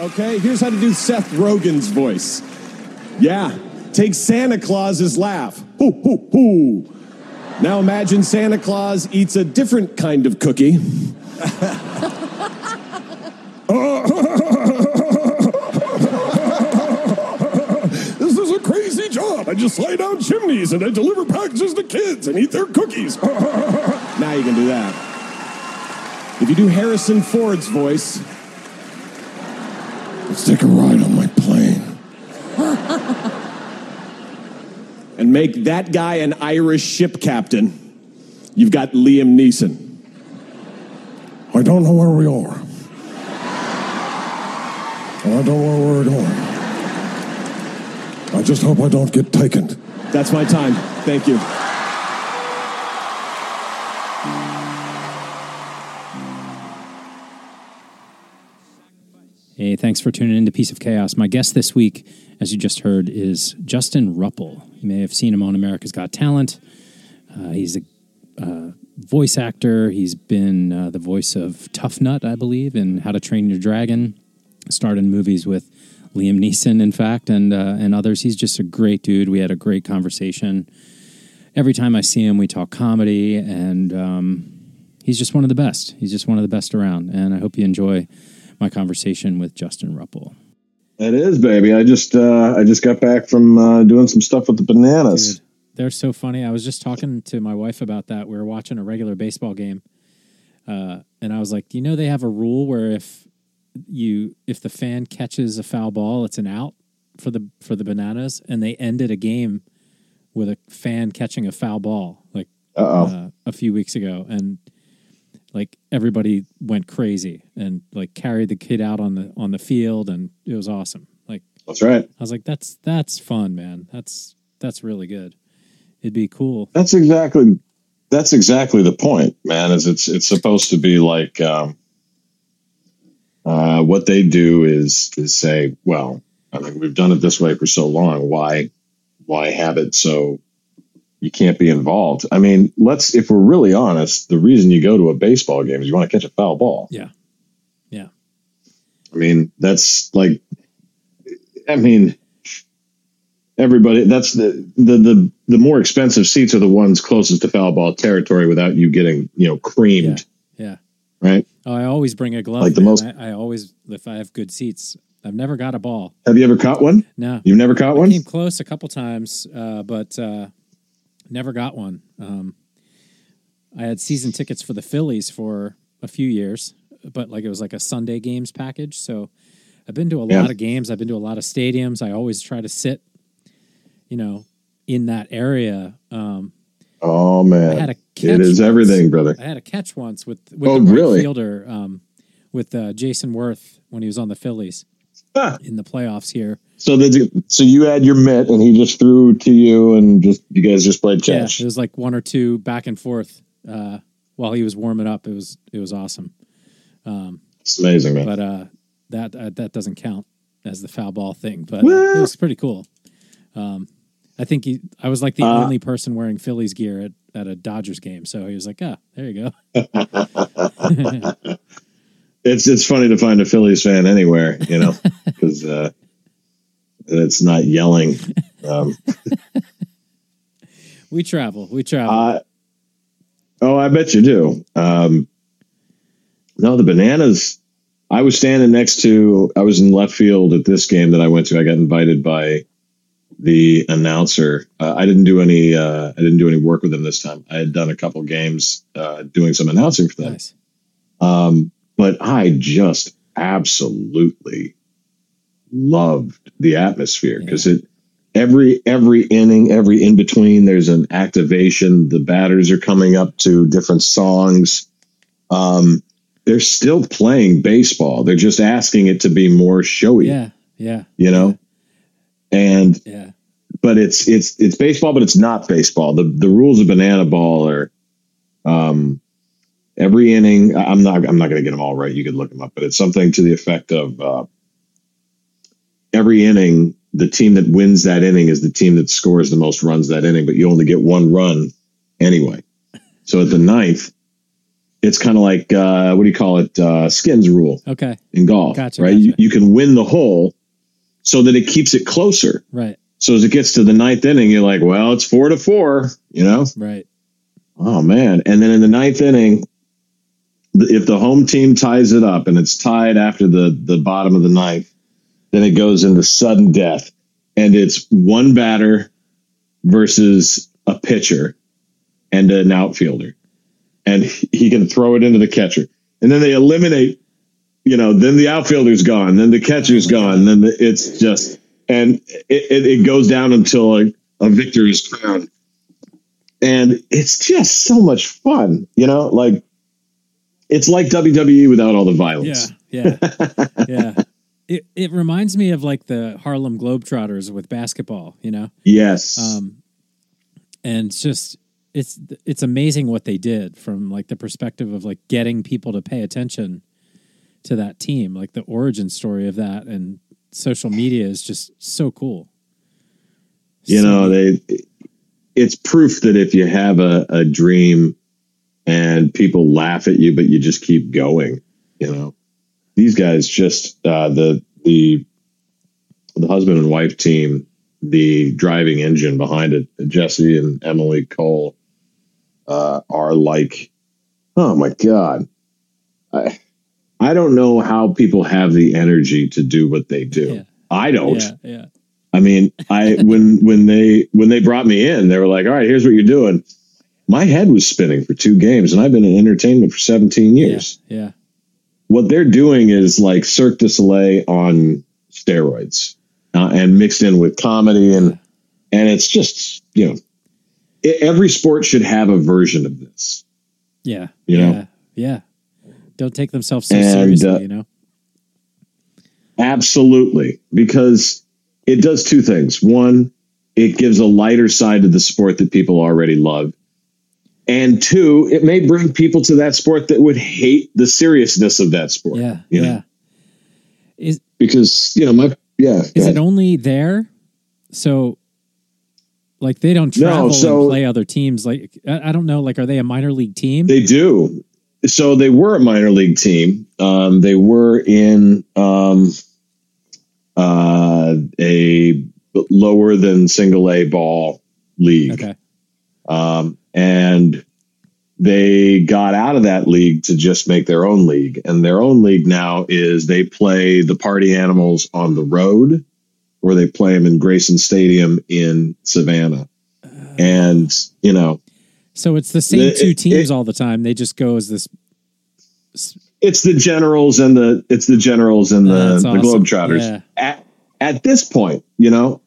Okay, here's how to do Seth Rogen's voice. Yeah, take Santa Claus's laugh. Hoo, hoo, hoo. Now imagine Santa Claus eats a different kind of cookie. this is a crazy job. I just slide down chimneys and I deliver packages to kids and eat their cookies. now you can do that. If you do Harrison Ford's voice, let's take a ride on my plane. and make that guy an Irish ship captain. You've got Liam Neeson. I don't know where we are. I don't know where we're going. I just hope I don't get taken. That's my time. Thank you. Thanks for tuning in to Piece of Chaos. My guest this week, as you just heard, is Justin Rupple. You may have seen him on America's Got Talent. Uh, he's a uh, voice actor. He's been uh, the voice of Tuffnut, I believe, in How to Train Your Dragon. Starred in movies with Liam Neeson, in fact, and uh, and others. He's just a great dude. We had a great conversation. Every time I see him, we talk comedy, and um, he's just one of the best. He's just one of the best around. And I hope you enjoy my conversation with Justin Rupple. It is, baby. I just uh, I just got back from uh, doing some stuff with the bananas. Dude, they're so funny. I was just talking to my wife about that. We were watching a regular baseball game, uh, and I was like, you know, they have a rule where if you if the fan catches a foul ball, it's an out for the for the bananas, and they ended a game with a fan catching a foul ball like uh, a few weeks ago, and like everybody went crazy and like carried the kid out on the on the field, and it was awesome. Like That's right. I was like, that's that's fun, man. That's that's really good. It'd be cool. That's exactly that's exactly the point, man. Is it's it's supposed to be like um, uh, what they do is is say, well, I mean, we've done it this way for so long. Why why have it so you can't be involved? I mean, let's if we're really honest, the reason you go to a baseball game is you want to catch a foul ball. Yeah. Yeah. I mean, that's like, I mean, everybody. That's the the the the more expensive seats are the ones closest to foul ball territory without you getting you know creamed. Yeah. Right. Oh, I always bring a glove. Like the man. most- I, I always, if I have good seats, I've never got a ball. Have you ever caught one? No, You've never caught I one? came close a couple times, uh, but uh, never got one. Um, I had season tickets for the Phillies for a few years, but like it was like a Sunday games package. So I've been to a Yeah. lot of games. I've been to a lot of stadiums. I always try to sit, you know, in that area. Um, Oh man, I had a catch it is once. everything, brother. I had a catch once with with Oh, the right really? fielder um, with uh, Jayson Werth when he was on the Phillies Ah. in the playoffs here. So the, so you had your mitt, and he just threw to you, and just you guys just played Yeah, catch. it was like one or two back and forth uh, while he was warming up. It was it was awesome. it's amazing, man. But uh, that uh, that doesn't count as the foul ball thing. But uh, it was pretty cool. Um, I think he, I was like the Uh, only person wearing Phillies gear at, at a Dodgers game. So he was like, ah, there you go. it's it's funny to find a Phillies fan anywhere, you know, because uh, it's not yelling. Um, We travel. We travel. uh, oh, I bet you do. Um, no, the bananas. I was standing next to. I was in left field at this game that I went to. I got invited by the announcer. Uh, I didn't do any. Uh, I didn't do any work with them this time. I had done a couple games uh, doing some announcing for them. nice. Um, but I just absolutely loved the atmosphere because it every every inning, every in between, there's an activation. The batters are coming up to different songs. Um, they're still playing baseball. They're just asking it to be more showy. Yeah. Yeah. You know, and Yeah. but it's it's it's baseball, but it's not baseball. The the rules of banana ball are um every inning. I'm not I'm not going to get them all right. You could look them up, but it's something to the effect of uh, every inning, the team that wins that inning is the team that scores the most runs that inning, but you only get one run anyway. So at the ninth, it's kind of like uh, what do you call it? Uh, skins rule Okay. in golf, Gotcha, right? gotcha. You, you can win the hole so that it keeps it closer. Right. So as it gets to the ninth inning, you're like, well, it's four to four, you know? Right. Oh man! And then in the ninth inning, if the home team ties it up and it's tied after the the bottom of the ninth, then it goes into sudden death, and it's one batter versus a pitcher and an outfielder, and he can throw it into the catcher, and then they eliminate. You know, then the outfielder's gone, then the catcher's gone, then the, it's just, and it, it, it goes down until a, a victor is crowned and it's just so much fun, you know. Like it's like WWE without all the Yeah. violence. Yeah. yeah. It it reminds me of like the Harlem Globetrotters with basketball, you know? Yes, Um, and it's just it's it's amazing what they did from like the perspective of like getting people to pay attention to that team, like the origin story of that, and social media is just so cool. you So- know they. It's proof that if you have a, a dream and people laugh at you, but you just keep going, you know. These guys just uh, the the the husband and wife team, the driving engine behind it, Jesse and Emily Cole, uh, are like, oh my god, I I don't know how people have the energy to do what they do. Yeah. I don't. yeah, yeah, I mean, I when when they when they brought me in, they were like, "All right, here's what you're doing." My head was spinning for two games, and I've been in entertainment for 17 years. yeah, What they're doing is like Cirque du Soleil on steroids, uh, and mixed in with comedy, and and it's just you know, e- every sport should have a version of this. yeah, You yeah, know? yeah. Don't take themselves so And, seriously, uh, you know. Absolutely, because it does two things. One, it gives a lighter side to the sport that people already love. And two, it may bring people to that sport that would hate the seriousness of that sport. Yeah, you know? yeah. Is Because, you know, my, yeah. is it only there? So, like, they don't No, travel so- and play other teams. Like, I, I don't know. Like, are they a minor league team? They do. So they were a minor league team. Um, they were in um, uh, a lower than single A ball league. okay. Um, and they got out of that league to just make their own league. And their own league now is they play the party animals on the road or they play them in Grayson Stadium in Savannah. And, you know, So it's the same It- two teams it- all the time. They just go as this. it's the generals and the it's the generals and oh, the, That's the globetrotters Yeah. at at this point you know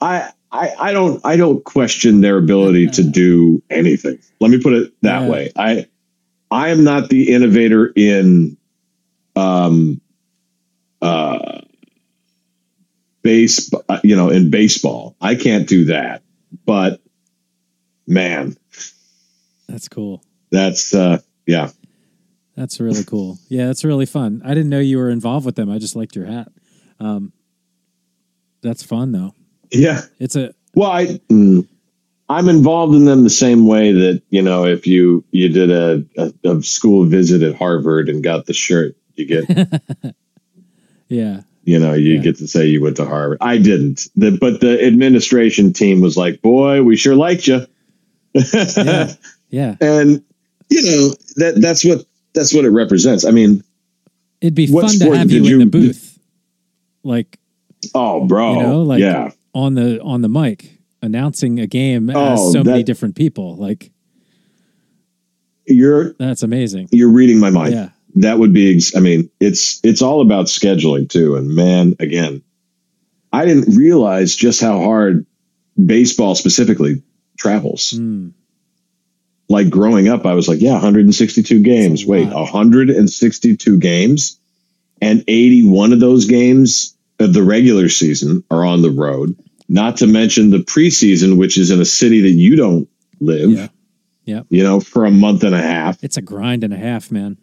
I, I i don't i don't question their ability to do anything let me put it that Yeah. way i i am not the innovator in um uh base uh, you know in baseball i can't do that but man That's cool. that's uh yeah That's really cool. Yeah, that's really fun. I didn't know you were involved with them. I just liked your hat. Um, that's fun though. Yeah. It's a Well, I, mm, I'm involved in them the same way that you know if you you did a, a, a school visit at Harvard and got the shirt, you get yeah, you know you Yeah. get to say you went to Harvard. I didn't, the, but the administration team was like, "Boy, we sure liked you," yeah, yeah. and you know that that's what that's what it represents. I mean, It'd be fun to have did you in the booth, like oh, bro, you know, like yeah, on the on the mic announcing a game as Oh, so many different people. Like you're that's amazing. you're reading my mind. Yeah, that would be i mean it's it's all about scheduling too and man again i didn't realize just how hard baseball specifically travels Mm. like growing up i was like yeah 162 games a wait 162 games and 81 of those games of the regular season are on the road not to mention the preseason which is in a city that you don't live Yeah. Yep. you know for a month and a half it's a grind and a half, man.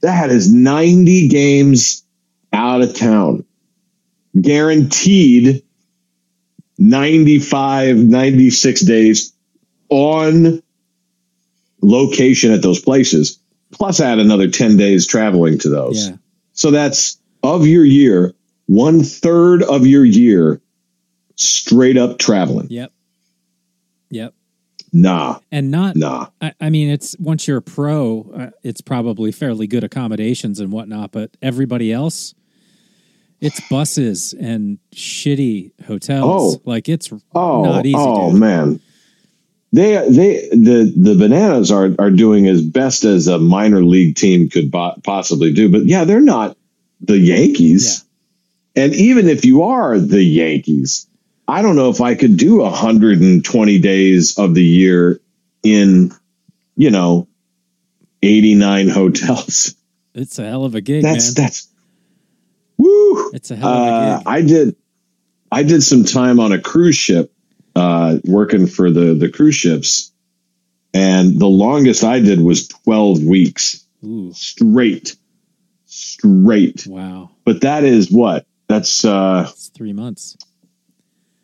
that is 90 games out of town. Guaranteed 95, 96 days on location at those places, plus add another 10 days traveling to those. Yeah. So that's of your year, one third of your year straight up traveling. Yep. Yep. Nah, And not nah. I, I mean, it's once you're a pro, uh, it's probably fairly good accommodations and whatnot. But everybody else, it's buses and shitty hotels. Oh. like it's Oh, not easy. oh dude. man. They they the the bananas are are doing as best as a minor league team could bo- possibly do, but yeah, they're not the Yankees. And even if you are the Yankees, I don't know if I could do 120 days of the year in, you know, 89 hotels. It's a hell of a gig, That's man. that's woo. It's a hell of a Uh, gig. I did I did some time on a cruise ship uh, working for the the cruise ships, and the longest I did was 12 weeks Ooh, straight, straight. wow, But that is what that's uh, it's three months.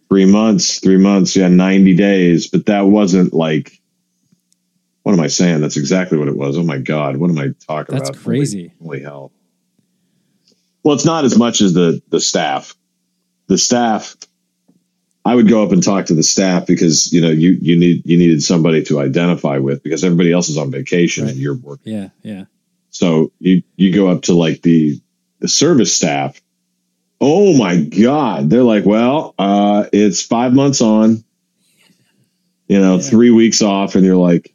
three months, three months, yeah, 90 days. But that wasn't like. What am I saying? That's exactly what it was. Oh my God. What am I talking That's about? That's crazy. Holy, holy hell. Well, it's not as much as the the staff. The staff, I would go up and talk to the staff because you know you you need you needed somebody to identify with because everybody else is on vacation Right. and you're working. Yeah, yeah. So you you go up to like the the service staff. Oh my God! They're like, well, uh, it's five months on, you know, Yeah. three weeks off, and you're like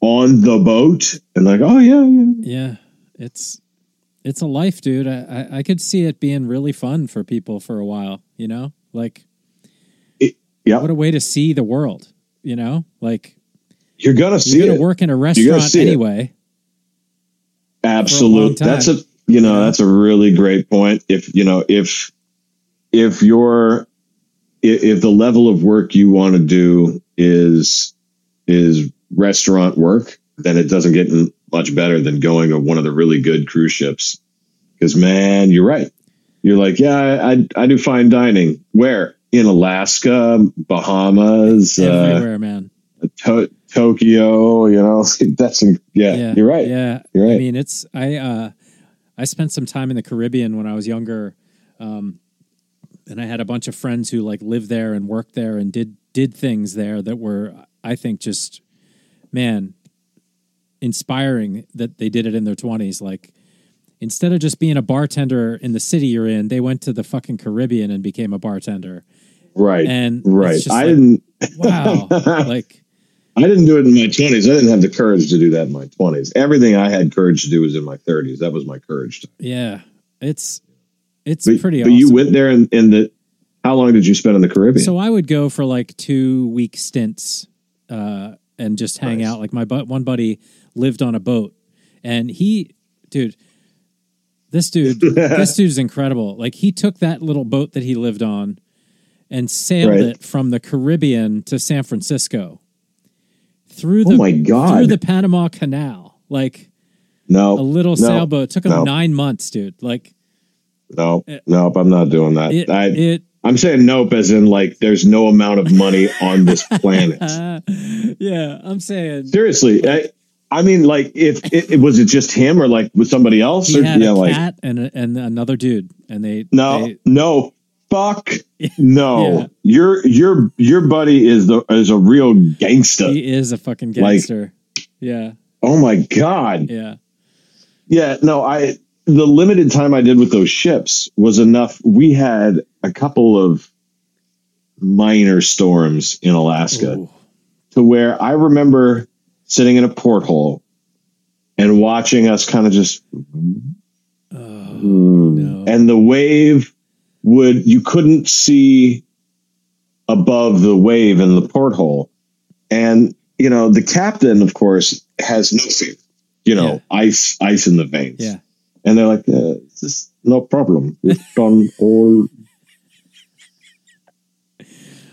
on the boat, and like, oh yeah, yeah. Yeah, it's it's a life, dude. I, I I could see it being really fun for people for a while. You know, like yeah. what a way to see the world. You know, like You're gonna see you're gonna it. work in a restaurant see it. anyway. Absolute. time, That's a you know that's a really great point. If you know if if you're if, if the level of work you want to do is is restaurant work, then it doesn't get much better than going on one of the really good cruise ships. Because man, you're right. You're like, yeah, I I, do fine dining. Where in Alaska, Bahamas, uh, Everywhere, man. to- Tokyo. You know, that's yeah, Yeah, You're right. Yeah, You're right. I mean, it's I uh, I spent some time in the Caribbean when I was younger, um, and I had a bunch of friends who like lived there and worked there and did did things there that were I think just man inspiring that they did it in their twenties. Like instead of just being a bartender in the city you're in, they went to the fucking Caribbean and became a bartender. Right. And right. I like, didn't Wow, like I didn't do it in my twenties. I didn't have the courage to do that in my twenties. Everything I had courage to do was in my thirties. That was my courage. yeah, it's it's But, pretty. but awesome. you went there and in the how long did you spend in the Caribbean? So I would go for like two week stints uh, and just hang Nice. out. Like my bu- one buddy lived on a boat, and he, dude, this dude, this dude's incredible. Like he took that little boat that he lived on and sailed Right. it from the Caribbean to San Francisco through Oh the my God. through the Panama Canal, like no, a little no, sailboat. It took him no. nine months, dude. Like no, It- nope. I'm not doing that. it, I, it I'm saying nope, as in like there's no amount of money on this planet. yeah, I'm saying Seriously, I, I mean, like if it, it was it just him or like with somebody else? he or, had yeah, a like cat and a, and another dude, and they No, they- no, fuck, no. Yeah. Your your your buddy is the is a real gangster. he is a fucking Like- gangster. yeah, oh my god. yeah, Yeah, no, I the limited time I did with those ships was enough. We had a couple of minor storms in Alaska Ooh. to where I remember sitting in a porthole and watching us kind of just Oh, Hmm. no. and the wave would you couldn't see above the wave in the porthole. And you know the captain of course has no fear you know ice ice in the veins. Yeah. and they're like uh, this is no problem. We've done all.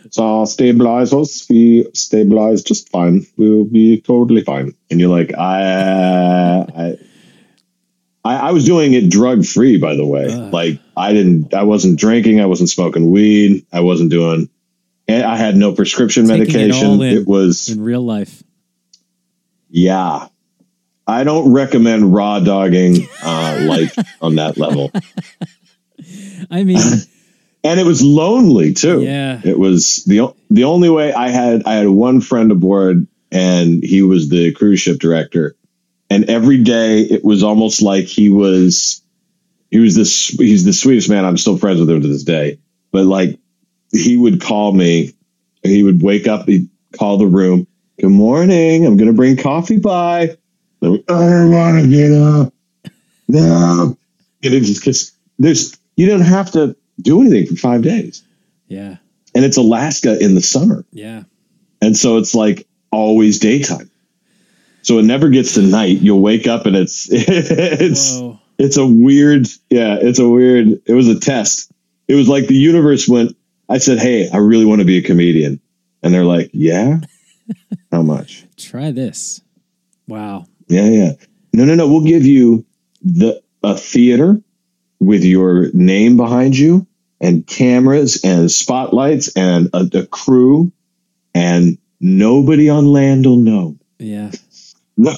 It's our stabilizers we stabilize just fine. We'll be totally fine. And you're like i i I, I was doing it drug free, by the way. Ugh. Like I didn't, I wasn't drinking, I wasn't smoking weed, I wasn't doing. and I had no prescription Taking it medication. all in. It was in real life. Yeah. I don't recommend raw dogging uh, life on that level. I mean, and it was lonely too. Yeah. It was the the only way I had I had one friend aboard and he was the cruise ship director. And every day it was almost like he was he was this he's the sweetest man. I'm still friends with him to this day. But like he would call me, he would wake up, he'd call the room, Good morning, I'm gonna bring coffee by. I don't wanna get up. No. And it just cause there's you don't have to do anything for five days. yeah, And it's Alaska in the summer. yeah, And so it's like always daytime. So it never gets to night. You'll wake up and it's it's Whoa. it's a weird yeah, it's a weird it was a test. It was like the universe went I said, "Hey, I really want to be a comedian." And they're like, "Yeah? How much?" Try this. Wow. Yeah, yeah. No, no, no. We'll give you the a theater with your name behind you and cameras and spotlights and a, a crew and nobody on land will know. Yeah. No,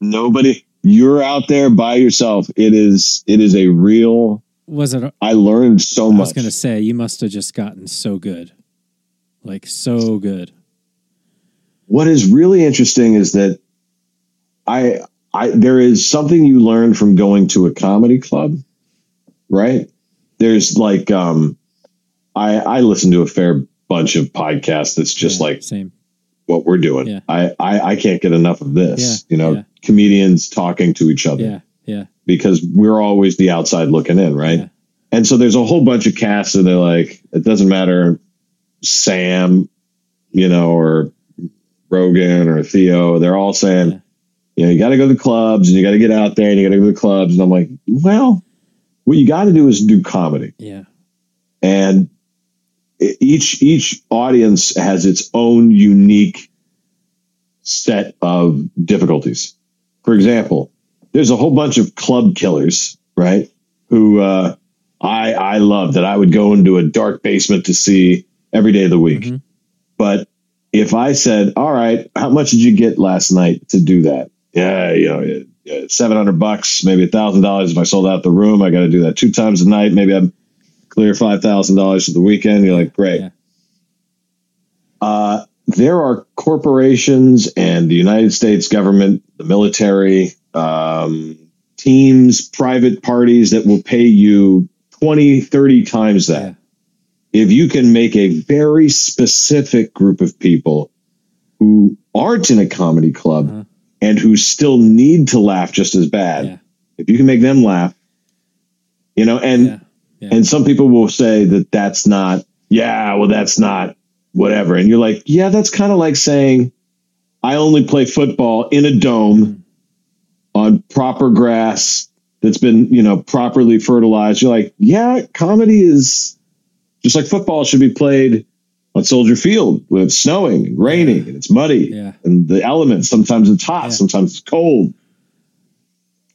nobody. You're out there by yourself. It is. It is a real. Was it? I learned so much I was going to say you must have just gotten so good, like so good. what is really interesting is that I, I, there is something you learn from going to a comedy club, right? There's like, um, I, I listen to a fair bunch of podcasts that's just Yeah, like same. What we're doing. Yeah. I, I, I can't get enough of this, Yeah, you know, yeah. comedians talking to each other Yeah, yeah, because we're always the outside looking in, right? And so there's a whole bunch of casts and they're like, it doesn't matter, Sam, you know, or Rogan or Theo, they're all saying, you know, you got to go to the clubs and you got to get out there and you got to go to the clubs. And I'm like, well, what you got to do is do comedy. yeah, And each each audience has its own unique set of difficulties. For example, there's a whole bunch of club killers, right? Who uh, I I love that I would go into a dark basement to see every day of the week. Mhm. But if I said, "All right, how much did you get last night to do that?" Yeah, you know, seven hundred bucks, maybe a thousand dollars if I sold out the room. I got to do that two times a night. Maybe I'm clear five thousand dollars for the weekend. You're like, great. Yeah. Uh, there are corporations and the United States government, the military, um, teams, private parties that will pay you 20, 30 times that. Yeah. If you can make a very specific group of people who aren't in a comedy club Uh-huh. and who still need to laugh just as bad, Yeah. if you can make them laugh, you know, and yeah, and some people will say that that's not, yeah, well, that's not whatever. And you're like, yeah, that's kind of like saying, I only play football in a dome on proper grass that's been, you know, properly fertilized. You're like, yeah, comedy is just like football should be played on Soldier Field when it's snowing and raining and it's muddy Yeah. and the elements. Sometimes it's hot, Yeah. sometimes it's cold.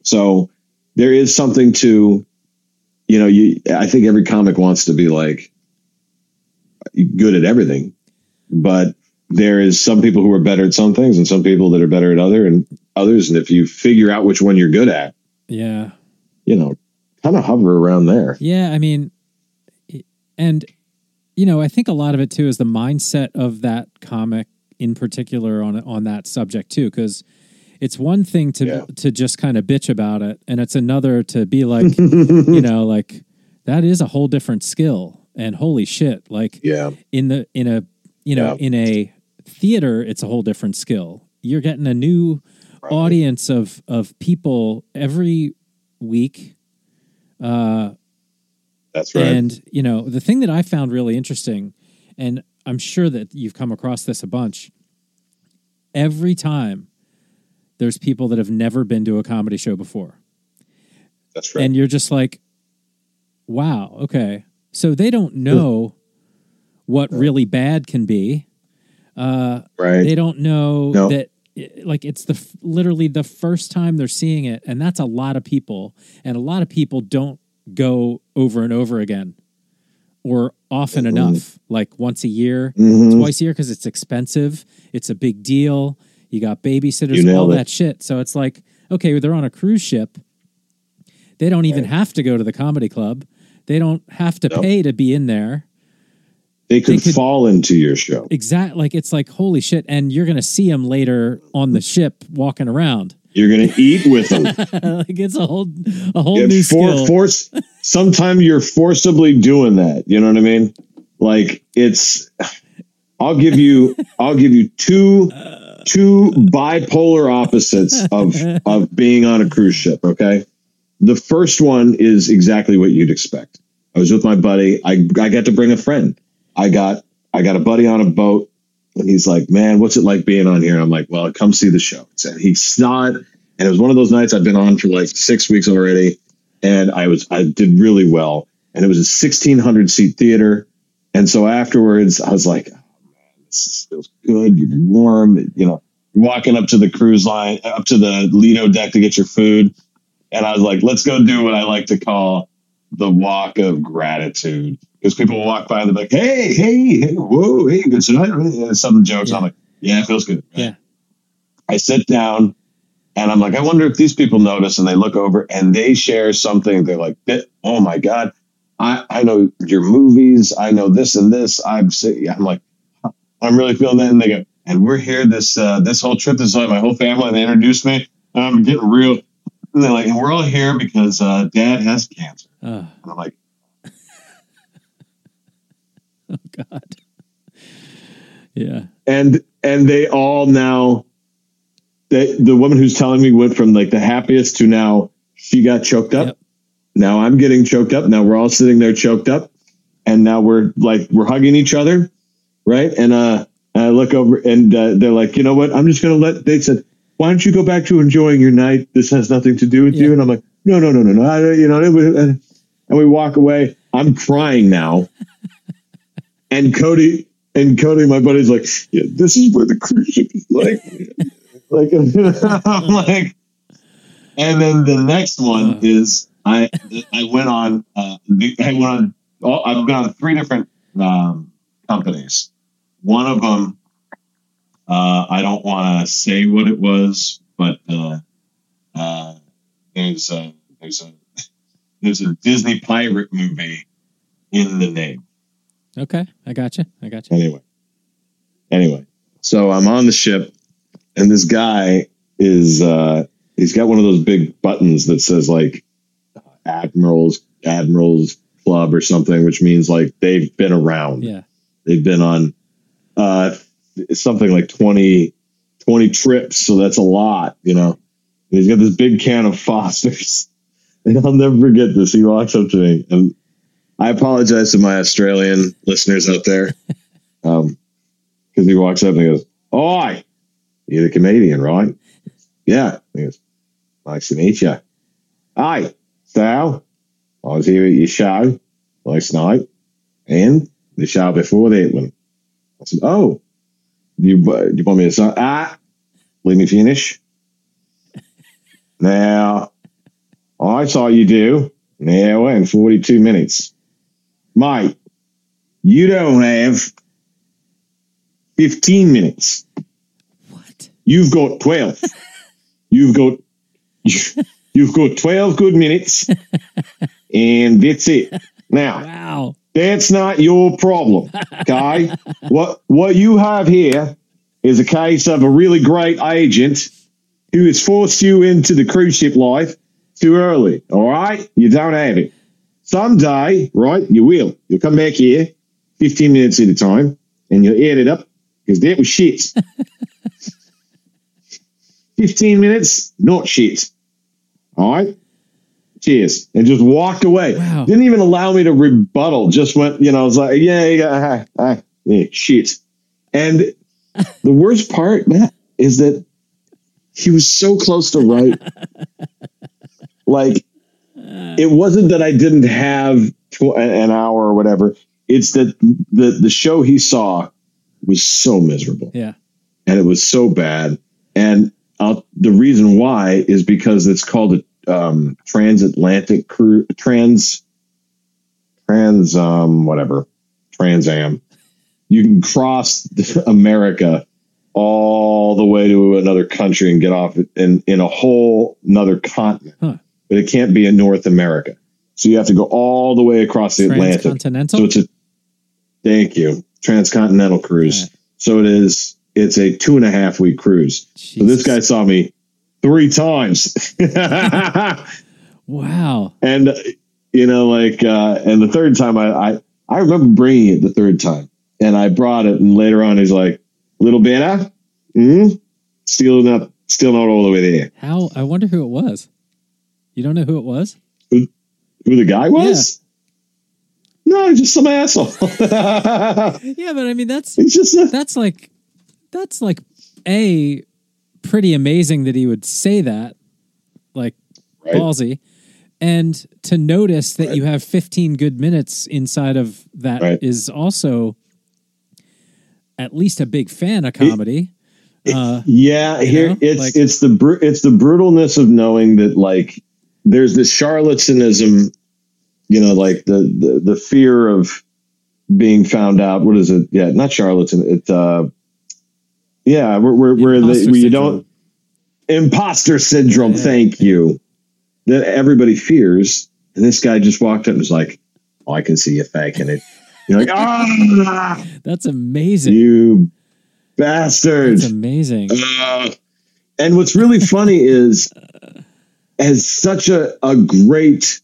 So there is something to, you know, you. I think every comic wants to be like good at everything, but there is some people who are better at some things and some people that are better at other and others. And if you figure out which one you're good at, yeah. you know, kind of hover around there. Yeah, I mean, and you know, I think a lot of it too is the mindset of that comic in particular on on that subject too, because it's one thing to Yeah. to just kind of bitch about it, and it's another to be like, you know, like that is a whole different skill, and holy shit, like Yeah. in the in a you know Yeah. in a theater, it's a whole different skill. You're getting a new audience of of people every week. Uh, That's right. and you know, the thing that I found really interesting, and I'm sure that you've come across this a bunch. Every time there's people that have never been to a comedy show before. That's right. And you're just like, wow, okay. So they don't know what really bad can be. Uh, right. they don't know No. that like it's the literally the first time they're seeing it and that's a lot of people and a lot of people don't go over and over again or often Mhm. enough like once a year Mhm. twice a year because it's expensive it's a big deal You got babysitters, You all it. that shit. So it's like, okay, they're on a cruise ship. They don't even have to go to the comedy club. They don't have to Nope. pay to be in there. They could, They could- fall into your show. Exact, like it's like holy shit, and you're gonna see them later on the ship walking around. You're going to eat with them. like it's a whole a whole Yeah, new for, skill. force sometimes you're forcibly doing that you know what i mean like it's i'll give you i'll give you two two bipolar opposites of of being on a cruise ship okay? The first one is exactly what you'd expect. I was with my buddy. I i got to bring a friend. I got i got a buddy on a boat. And he's like man what's it like being on here? And i'm like well come see the show. And he saw it and it was one of those nights i've been on for like six weeks already. And I was I did really well, and it was a sixteen hundred seat theater, and so afterwards I was like, this feels good, you're warm, you know, walking up to the cruise line, up to the Lido deck to get your food, and I was like, let's go do what I like to call the walk of gratitude, because people walk by and they're like, hey, hey, hey, whoa, hey, good tonight, and some jokes. I'm like, yeah, it feels good. Yeah. I sit down and I'm like, I wonder if these people notice and they look over and they share something. They're like, oh my God, I, I know your movies. I know this and this. Seen, I'm like, I'm really feeling that. And they go, and we're here this, uh, this whole trip. This is like my whole family. And they introduced me. And I'm getting real. And they're like, and we're all here because, uh, dad has cancer. oh, And I'm like, oh God. Yeah. and and they all now they, the woman who's telling me went from like the happiest to now she got choked up Yep. now i'm getting choked up now we're all sitting there choked up and now we're like we're hugging each other right? And uh i look over and uh, they're like you know what? I'm just gonna let they said why don't you go back to enjoying your night? This has nothing to do with you. And i'm like no no no no no. I, you know it and we walk away. I'm crying now. And cody and Cody, my buddy's like, yeah, this is where the cruise ship is like, like, I'm like, and then the next one is I, I went on, uh, I went on, I've been on three different, um, companies. One of them, uh, I don't want to say what it was, but, uh, uh, there's a, there's a, there's a Disney pirate movie in the name Okay. I got you. I got you. anyway anyway so i'm on the ship and this guy is uh he's got one of those big buttons that says like admirals admirals club or something which means like they've been around Yeah. they've been on uh something like 20 20 trips so that's a lot you know? And he's got this big can of fosters. And i'll never forget this. He walks up to me and i apologize to my australian listeners out there. Um because he walks up and he goes oi you're the comedian right? Yeah. He goes nice to meet you hi so i was here at your show last night and the show before that one. I said, "Oh, you uh, you want me to say ah? Let me finish." now, I saw you do an hour and forty-two minutes, mate. You don't have fifteen minutes. What? You've got twelve. you've got you've got twelve good minutes, and that's it. Now. Wow. That's not your problem. Okay. what what you have here is a case of a really great agent who has forced you into the cruise ship life too early. All right? You don't have it. Someday, right, you will. You'll come back here 15 minutes at a time and you'll add it up because that was shit. 15 minutes, not shit. All right? Cheers. And just walked away. Wow. Didn't even allow me to rebuttal. Just went, you know, I was like, yeah, yeah, ah, ah, yeah shit. And the worst part, Matt, is that he was so close to right. like, it wasn't that I didn't have tw- an hour or whatever. It's that the, the show he saw was so miserable Yeah. and it was so bad. And uh, the reason why is because it's called a um, transatlantic cruise, trans, trans, um, whatever, Trans Am. You can cross America all the way to another country and get off in in a whole another continent. Huh. But it can't be in North America. So you have to go all the way across the Atlantic. Transcontinental. So it's a thank you transcontinental cruise. Right. So it is. It's a two and a half week cruise. So this guy saw me three times, Wow. and you know, like, uh, and the third time I, I I remember bringing it the third time, and I brought it, and later on he's like, "Little better, hmm, still not, still not all the way there." How? I wonder who it was. You don't know who it was? Who the guy was? No, just some asshole. Yeah, but I mean that's he's just a, that's like that's like a pretty amazing that he would say that, like Right. ballsy, and to notice that Right. you have 15 good minutes inside of that is Right. also at least a big fan of comedy. Uh, Yeah, here know, it's like- it's the bru- it's the brutalness of knowing that like there's this charlatanism, you know, like the the, the fear of being found out. What is it? Yeah, not charlatan. It uh, yeah, where where, where, the, where you don't imposter syndrome. Yeah. Thank you. That everybody fears, and this guy just walked up and was like, "Oh, I can see you faking it." You're like, "Ah, that's amazing. you bastard!" That's amazing. Uh, and what's really funny is, as such a, a great,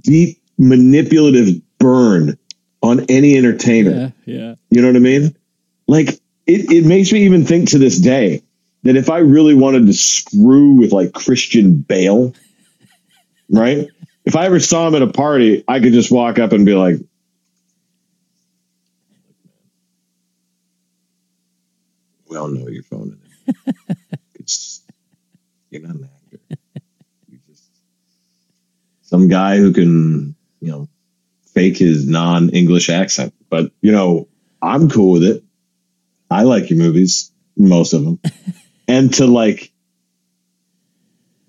deep, manipulative burn on any entertainer. Yeah, yeah. You know what I mean? Like, it, it makes me even think to this day that if I really wanted to screw with like Christian Bale, right? If I ever saw him at a party, I could just walk up and be like, we all know you're phoning it. it's, you're not an actor. You're just some guy who can, you know, fake his non-English accent. But you know, I'm cool with it. I like your movies, most of them, and to like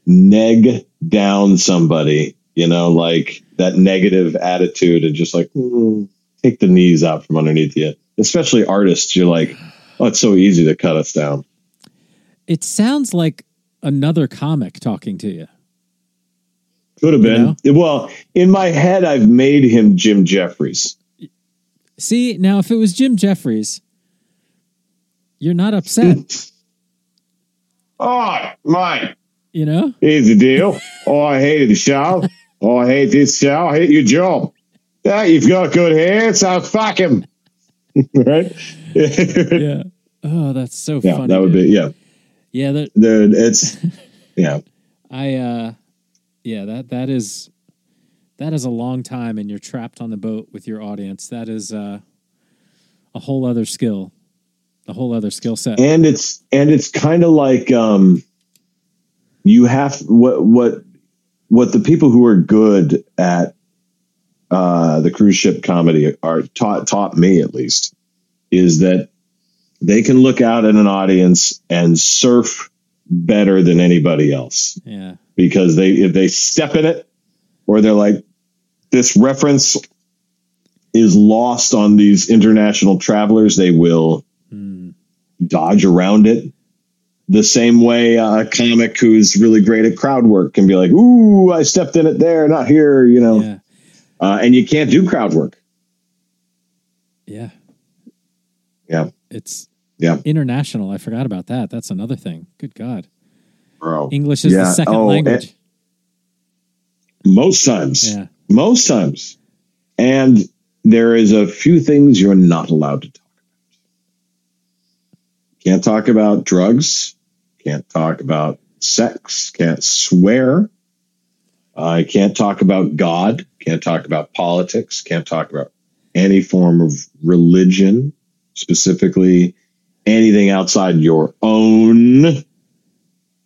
neg down somebody, you know, like that negative attitude and just like mm, take the knees out from underneath you. Especially artists, you're like, oh, it's so easy to cut us down. It sounds like another comic talking to you. Could have You been. Well, in my head, I've made him Jim Jefferies. See, now if it was Jim Jefferies, you're not upset, Oh, mate. you know? Here's the deal. Oh, I hated the show. Oh, I hate this show. I hate your job. Yeah, you've got good hair, so fuck him. right? Yeah. Oh, that's so yeah, funny. that would dude. be, yeah. Yeah, that Dude, it's, yeah. I uh yeah, that that is that is a long time and you're trapped on the boat with your audience. That is uh a whole other skill. A whole other skill set. and it's and it's kind of like um you have what what what the people who are good at uh the cruise ship comedy are taught taught me at least is that they can look out at an audience and surf better than anybody else yeah. because they if they step in it or they're like this reference is lost on these international travelers they will. Dodge around it the same way a comic who's really great at crowd work can be like ooh i stepped in it there not here you know Yeah. uh, and you can't do crowd work Yeah. yeah It's yeah international. I forgot about that. That's another thing. Good God. bro English is the second Oh, language. most times Yeah. most times and there is a few things you're not allowed to talk can't talk about drugs. Can't talk about sex. Can't swear. I can't talk about god. Can't talk about politics. Can't talk about any form of religion specifically anything outside your own.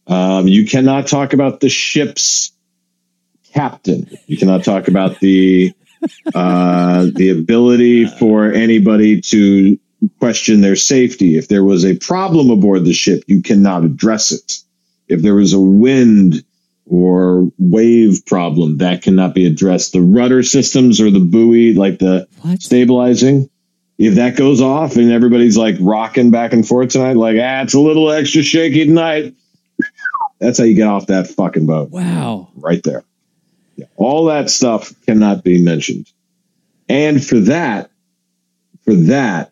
Um, you cannot talk about the ship's captain. You cannot talk about the uh, the ability for anybody to question their safety. If there was a problem aboard the ship, you cannot address it. If there was a wind or wave problem, that cannot be addressed. The rudder systems or the buoy, like the What? stabilizing, if that goes off and everybody's like rocking back and forth tonight, like, ah, it's a little extra shaky tonight. That's how you get off that fucking boat. Wow. Right there. Yeah. All that stuff cannot be mentioned. And for that, for that,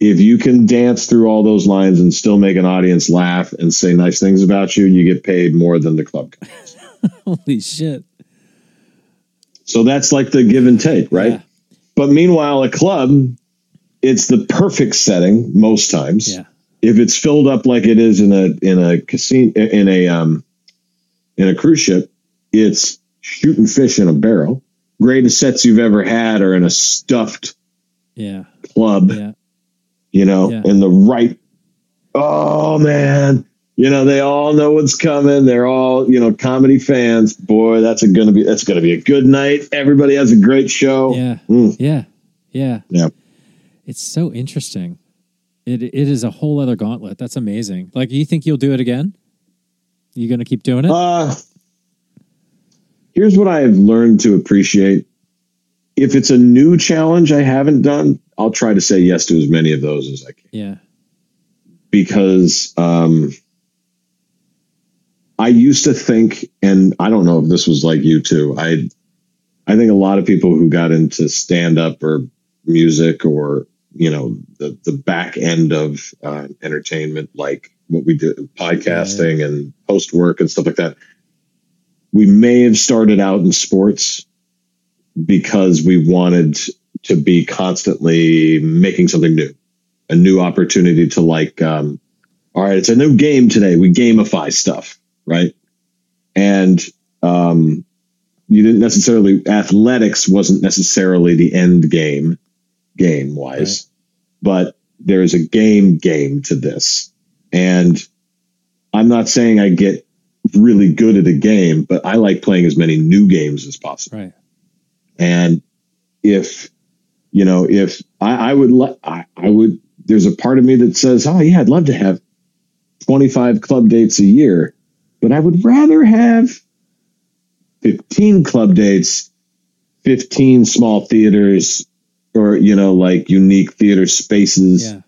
if you can dance through all those lines and still make an audience laugh and say nice things about you, you get paid more than the club guys. Holy shit. So that's like the give and take, right? Yeah. But meanwhile, a club, it's the perfect setting most times. Yeah. If it's filled up like it is in a in a casino in a um in a cruise ship, it's shooting fish in a barrel. Greatest sets you've ever had are in a stuffed Yeah. club, Yeah. You know, Yeah. in the right. Oh man, you know they all know what's coming. They're all you know comedy fans. Boy, that's a gonna be that's gonna be a good night. Everybody has a great show. Yeah. Mm. Yeah. Yeah. Yeah. It's so interesting. It it is a whole other gauntlet. That's amazing. Like you think you'll do it again? You gonna keep doing it? Uh, here's what I have learned to appreciate. If it's a new challenge I haven't done, I'll try to say yes to as many of those as I can yeah. because um, I used to think, and I don't know if this was like you too. I I think a lot of people who got into stand up or music or you know the the back end of uh, entertainment, like what we do, podcasting and post work and stuff like that. We may have started out in sports because we wanted to be constantly making something new, a new opportunity to like, um, all right, it's a new game today. We gamify stuff, right? And um, you didn't necessarily athletics wasn't necessarily the end game, game wise, but there's a game game to this, and I'm not saying I get really good at a game, but I like playing as many new games as possible. Right. And if, you know, if I, I would, li- I, I would, there's a part of me that says, oh, yeah, I'd love to have 25 club dates a year, but I would rather have 15 club dates, 15 small theaters, or, you know, like unique theater spaces, Yeah.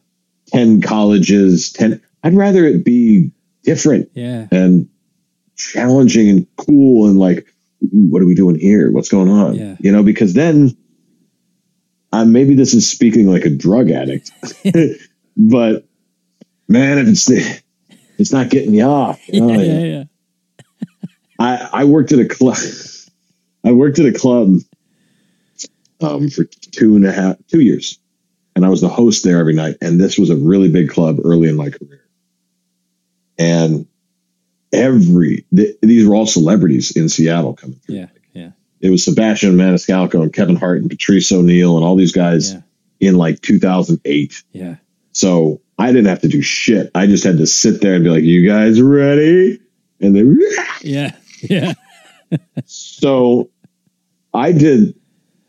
10 colleges, 10. I'd rather it be different Yeah. and challenging and cool and like what are we doing here what's going on Yeah. you know because then uh, maybe this is speaking like a drug addict but man if it's the, it's not getting you off you know? yeah, yeah, yeah. I, I worked at a club i worked at a club um, for two and a half two years and i was the host there every night and this was a really big club early in my career and every th- these were all celebrities in Seattle coming through. Yeah. Yeah. It was Sebastian Maniscalco and Kevin Hart and Patrice O'Neal and all these guys Yeah. in like 2008. Yeah. So I didn't have to do shit. I just had to sit there and be like, "You guys ready?" And they. Yeah. Yeah. So I did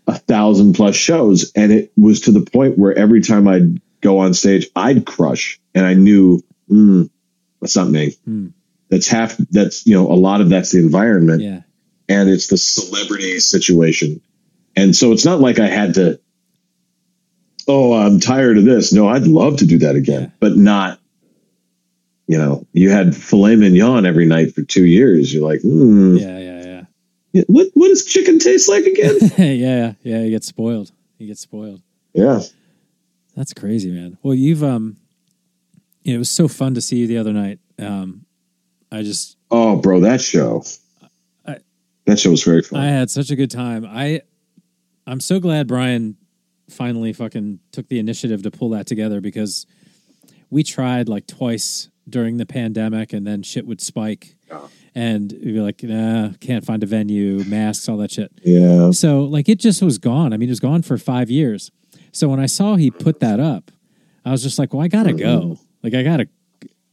a thousand plus shows, and it was to the point where every time I'd go on stage, I'd crush, and I knew mm, that's not me. Hmm. That's half. That's you know a lot of that's the environment, Yeah. And it's the celebrity situation, and so it's not like I had to. Oh, I'm tired of this. No, I'd love to do that again, but not. You know, you had filet mignon every night for two years. You're like, hmm, Yeah. Yeah. Yeah. what what does chicken taste like again? yeah. Yeah. Yeah. You get spoiled. You get spoiled. yeah. That's crazy, man. Well, you've um, it was so fun to see you the other night. Um, I just Oh, bro, that show. That show was very fun. I had such a good time. I I'm so glad Brian finally fucking took the initiative to pull that together because we tried like twice during the pandemic and then shit would spike Oh. and we'd be like, nah, can't find a venue, masks, all that shit. yeah. So like it just was gone. I mean, it was gone for five years. So when I saw he put that up, I was just like, well, I gotta go. Like I gotta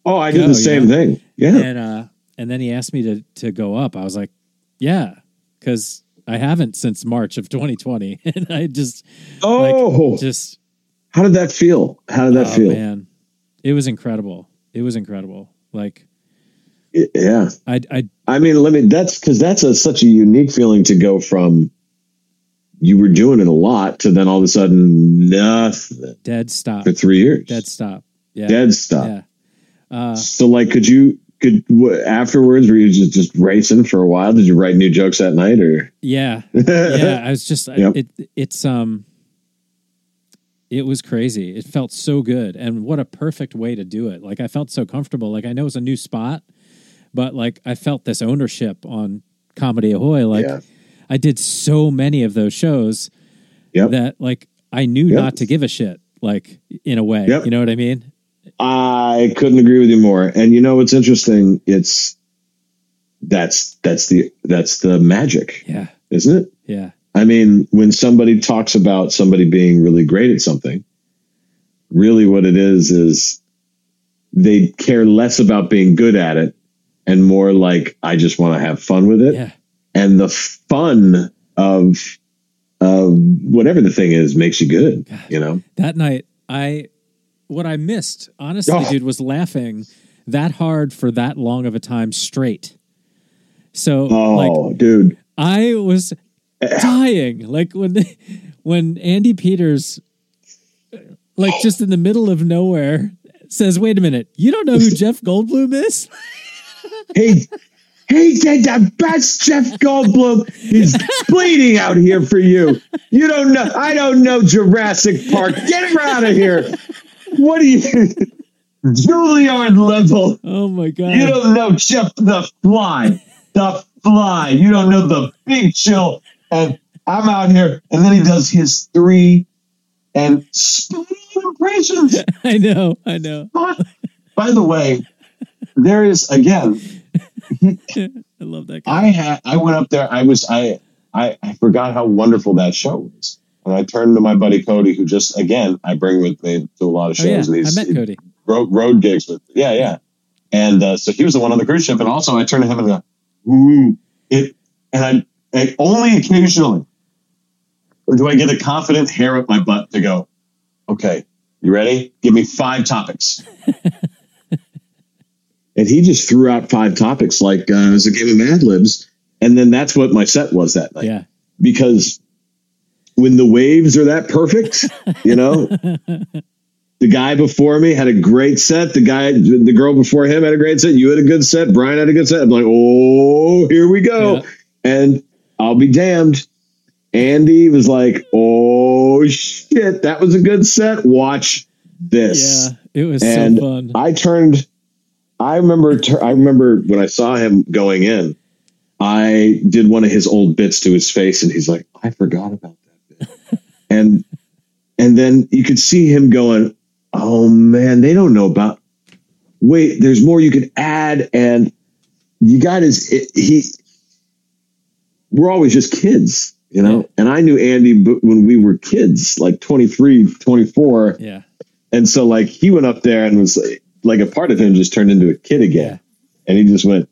Oh, I Go, did the same yeah. thing. Yeah. and uh and then he asked me to to go up. I was like, yeah, because I haven't since March of 2020, and I just oh, just how did that feel? How did that oh, feel? man, it was incredible. It was incredible. Like Yeah. I I I mean, let me, that's because that's a, such a unique feeling to go from you were doing it a lot to then all of a sudden nothing Dead stop. for three years. Dead stop. Yeah. Dead stop. Yeah. Uh, So like, could you could w- afterwards were you just just racing for a while? Did you write new jokes that night or? yeah. yeah. I was just Yep. it. It's um. It was crazy. It felt so good, and what a perfect way to do it. Like I felt so comfortable. Like I know it's a new spot, but like I felt this ownership on Comedy Ahoy. Like Yeah. I did so many of those shows Yep. that like I knew Yep. not to give a shit. Like in a way, Yep. you know what I mean? I couldn't agree with you more. And you know what's interesting? It's that's that's the that's the magic, Yeah, isn't it? yeah, I mean, when somebody talks about somebody being really great at something, really what it is is they care less about being good at it and more like I just want to have fun with it. yeah. And the fun of of whatever the thing is makes you good, you know? That night, I what I missed, honestly, Oh. dude, was laughing that hard for that long of a time straight. So Oh, like dude. I was eh. dying. Like when when Andy Peters uh, like just in the middle of nowhere says, "Wait a minute, you don't know who Jeff Goldblum is?" He he did the best Jeff Goldblum is bleeding out here for you. You don't know I don't know Jurassic Park. Get her out of here. What are you Juilliard level? Oh my god! You don't know Jeff the Fly. The Fly. You don't know the big chill. And I'm out here. And then he does his three and spinning impressions. I know, I know. By the way, there is again I love that guy. I had I went up there. I was I I, I forgot how wonderful that show was. And I turned to my buddy Cody, who just again I bring with me to a lot of shows. Oh yeah, I met Cody. road, road gigs with yeah yeah. And uh, so he was the one on the cruise ship. And also I turned to him and go, ooh it. And I, I only occasionally do I get a confident hair up my butt to go, okay, you ready? Give me five topics. and he just threw out five topics like uh, it was a game of Mad Libs. And then that's what my set was that night. Yeah, Because when the waves are that perfect, you know, the guy before me had a great set. The guy, the girl before him had a great set. You had a good set. Brian had a good set. I'm like, oh, here we go. Yeah. And I'll be damned. Andy was like, oh shit, that was a good set. Watch this yeah. It was and so fun. I turned. I remember. I remember when I saw him going in. I did one of his old bits to his face, and he's like, "I forgot about that bit." And and then you could see him going, "Oh man, they don't know about." Wait, there's more you could add, and you got his. It, he. We're always just kids, you know. Yeah. And I knew Andy when we were kids, like 23, 24 yeah, and so like he went up there and was like, like a part of him just turned into a kid again. And he just went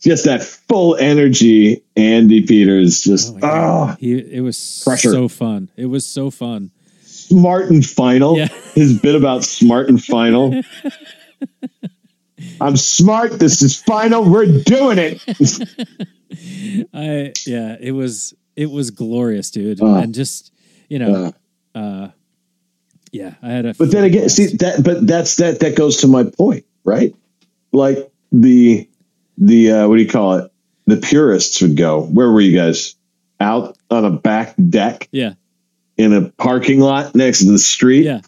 just that full energy Andy Peters just Oh oh, he. It was Pressure. so fun. It was so fun. smart and final. Yeah. His bit about smart and final. I'm smart. This is final. We're doing it. I yeah, it was it was glorious, dude, Uh, and just you know, uh, yeah, I had a. But then again, see that but that's that that goes to my point, right? Like the the uh what do you call it? The purists would go, where were you guys? Out on a back deck yeah, in a parking lot next to the street. yeah,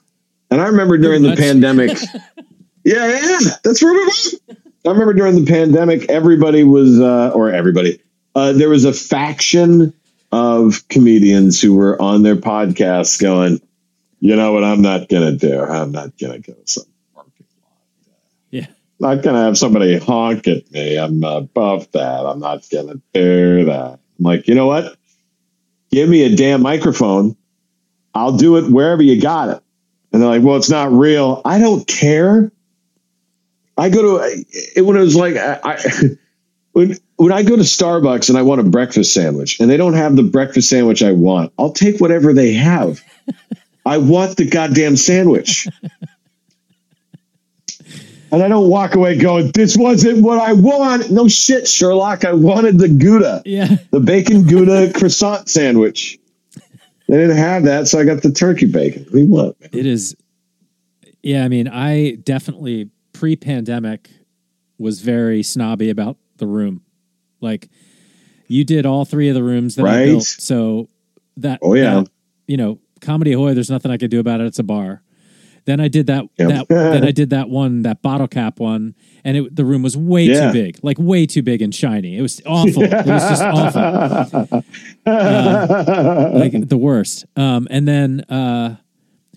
And I remember during the pandemic. yeah, yeah, that's where we were. I remember during the pandemic, everybody was, uh, or everybody, uh, there was a faction of comedians who were on their podcasts going, you know what, I'm not going to do. I'm not going to go to some parking lot. yeah, I'm not going to have somebody honk at me. I'm above that. I'm not going to do that. I'm like, you know what? Give me a damn microphone. I'll do it wherever you got it. And they're like, well, it's not real. I don't care. I go to it when it was like I, I when when I go to Starbucks and I want a breakfast sandwich and they don't have the breakfast sandwich I want, I'll take whatever they have. I want the goddamn sandwich. And I don't walk away going, this wasn't what I want. No shit, Sherlock. I wanted the Gouda, yeah. the bacon Gouda croissant sandwich. They didn't have that, so I got the turkey bacon. What want? man? It is, yeah. I mean, I definitely pre-pandemic was very snobby about the room. Like, you did all three of the rooms that I built, so that Oh, yeah. that, you know, Comedy Ahoy. There's nothing I could do about it. It's a bar. Then I did that. Yep. That then I did that one, that bottle cap one, and it, the room was way Yeah. too big, like way too big and shiny. It was awful. It was just awful. like the worst. Um, and then uh,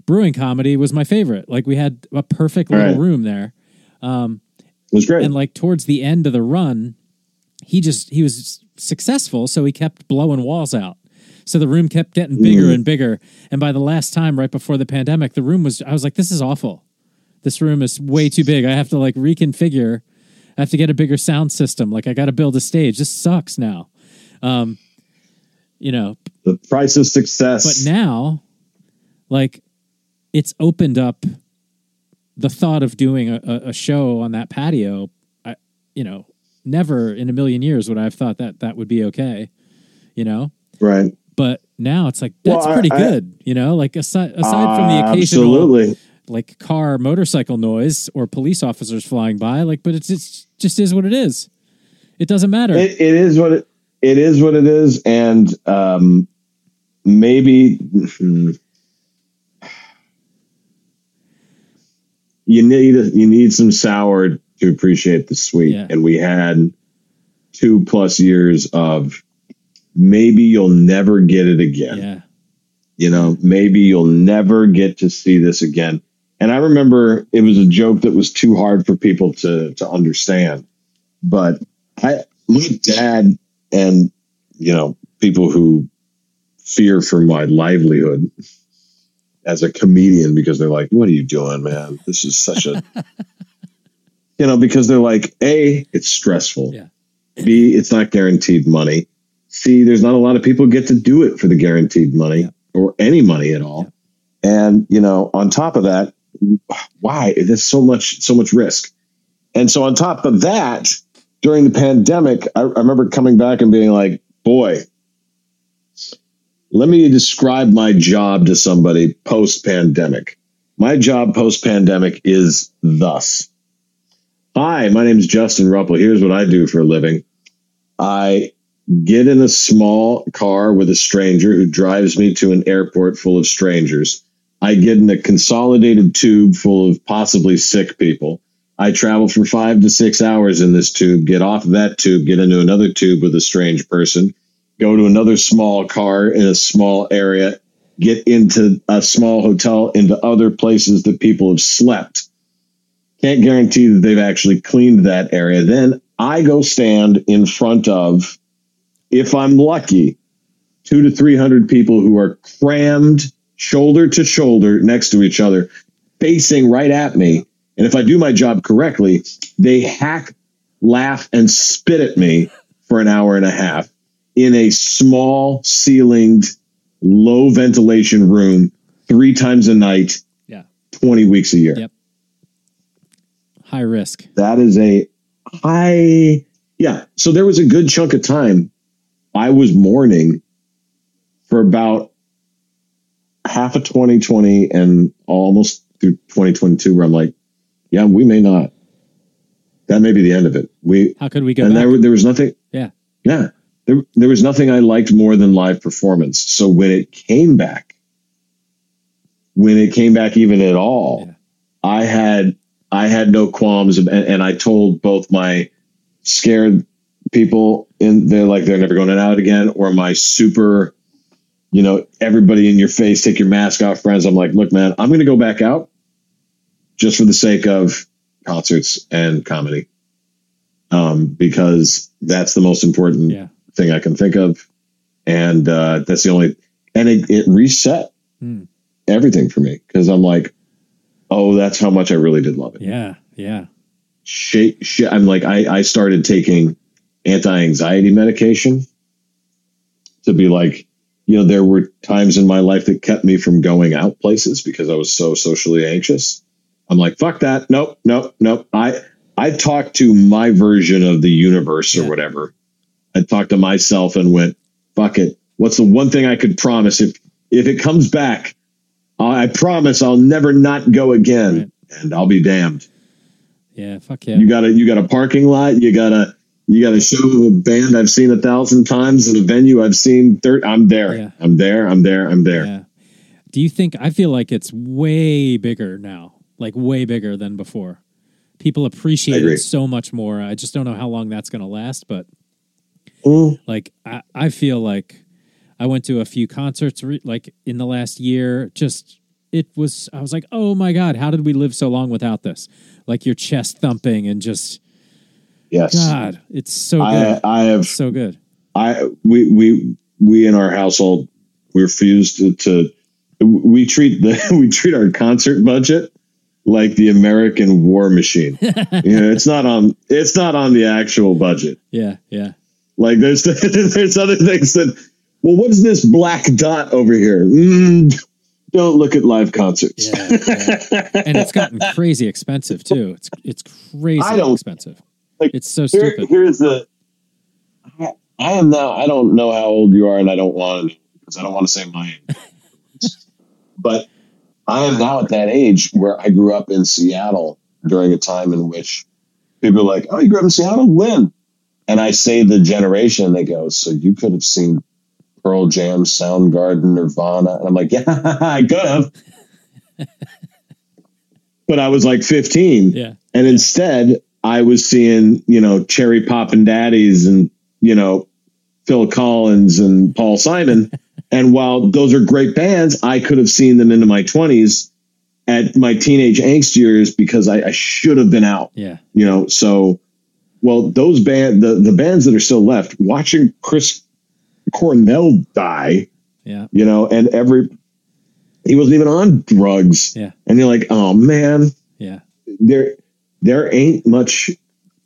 brewing comedy was my favorite. Like we had a perfect little Right. room there. it was great. And like towards the end of the run, he just he was successful, so he kept blowing walls out. So the room kept getting bigger Mm. and bigger. And by the last time, right before the pandemic, the room was I was like, this is awful. This room is way too big. I have to like reconfigure. I have to get a bigger sound system. Like I got to build a stage. This sucks now. Um, you know, the price of success. but now, like, it's opened up the thought of doing a, a, a show on that patio. I, you know, never in a million years would I have thought that that would be okay. You know, right. But now it's like Well, that's I- pretty I- good. You know, like aside aside from the occasional Absolutely. like car motorcycle noise or police officers flying by, like, but it's just just is what it is. It doesn't matter. It, it is what it, it is what it is, and um, maybe hmm, you need you need some sour to appreciate the sweet. Yeah. And we had two plus years of maybe you'll never get it again. yeah, you know maybe you'll never get to see this again. And i remember it was a joke that was too hard for people to to understand. But i my dad and you know people who fear for my livelihood as a comedian because they're like what are you doing man? This is such a you know because they're like a it's stressful. Yeah. b it's not guaranteed money c there's not a lot of people get to do it for the guaranteed money or any money at all. And you know on top of that why? There's so much so much risk. And so on top of that during the pandemic i, I remember coming back and being like boy let me describe my job to somebody post pandemic my job post pandemic is thus. Hi my name is Justin Rupple. Here's what i do for a living. I get in a small car with a stranger who drives me to an airport full of strangers. I get in a consolidated tube full of possibly sick people. I travel for five to six hours in this tube, get off that tube, get into another tube with a strange person, go to another small car in a small area, get into a small hotel, into other places that people have slept. Can't guarantee that they've actually cleaned that area. Then I go stand in front of if I'm lucky, two to 300 people who are crammed shoulder to shoulder next to each other, facing right at me. And if I do my job correctly, they hack, laugh, and spit at me for an hour and a half in a small ceilinged, low ventilation room three times a night, yeah, 20 weeks a year. Yep. high risk. that is a high yeah so there was a good chunk of time i was mourning for about half of 2020 and almost through 2022 where i'm like yeah we may not that may be the end of it we How could we go and back? there, there was nothing yeah, yeah there, there was nothing i liked more than live performance so when it came back when it came back even at all Yeah. i had i had no qualms and, and i told both my scared people in they're like they're never going out again or my super you know everybody in your face take your mask off friends i'm like look man i'm going to go back out just for the sake of concerts and comedy um, because that's the most important yeah, thing I can think of. And uh, that's the only, and it, it reset Hmm. everything for me because I'm like, oh, that's how much I really did love it. yeah, yeah. Shake, sh- I'm like, I, I started taking anti anxiety medication to be like, you know, there were times in my life that kept me from going out places because I was so socially anxious. I'm like, fuck that. Nope, nope, nope. I, I talked to my version of the universe or Yeah. whatever. I talked to myself and went, fuck it. What's the one thing I could promise if, if it comes back, I I promise I'll never not go again, Right. and I'll be damned. Yeah, fuck yeah. You got a you got a parking lot. You got a you got a show of a band I've seen a thousand times in a venue I've seen. Thir- I'm there. Yeah. I'm there. I'm there. I'm there. Yeah. Do you think I feel like it's way bigger now, like way bigger than before? People appreciate it so much more. I just don't know how long that's going to last, but Mm. like I, I feel like I went to a few concerts re- like in the last year. Just it was I was like, oh my god, how did we live so long without this? Like your chest thumping and just Yes. God, it's so good, I have so good. I we we we in our household we refuse to, to we treat the we treat our concert budget like the American war machine. you know, it's not on it's not on the actual budget. Yeah, yeah, Like there's there's other things that well, what's this black dot over here? Mm, don't look at live concerts. yeah, yeah. and it's gotten crazy expensive too. It's it's crazy I don't- expensive. Like, it's so Here- stupid. here's the I, I am now I don't know how old you are and I don't want to because I don't want to say my age. but I am now at that age where I grew up in Seattle during a time in which people are like, Oh, you grew up in Seattle? When? And I say the generation, they go, So you could have seen Pearl Jam, Soundgarden, Nirvana. And I'm like, Yeah, I could have. but I was like 15. Yeah, And instead, I was seeing, you know, Cherry Poppin' Daddies and, you know, Phil Collins and Paul Simon. and while those are great bands, I could have seen them into my 20s at my teenage angst years because I, I should have been out, yeah, you know. So, well, those band, the, the bands that are still left, watching Chris Cornell die, yeah, you know, and every, he wasn't even on drugs. yeah, And you're like, oh man, yeah. there there ain't much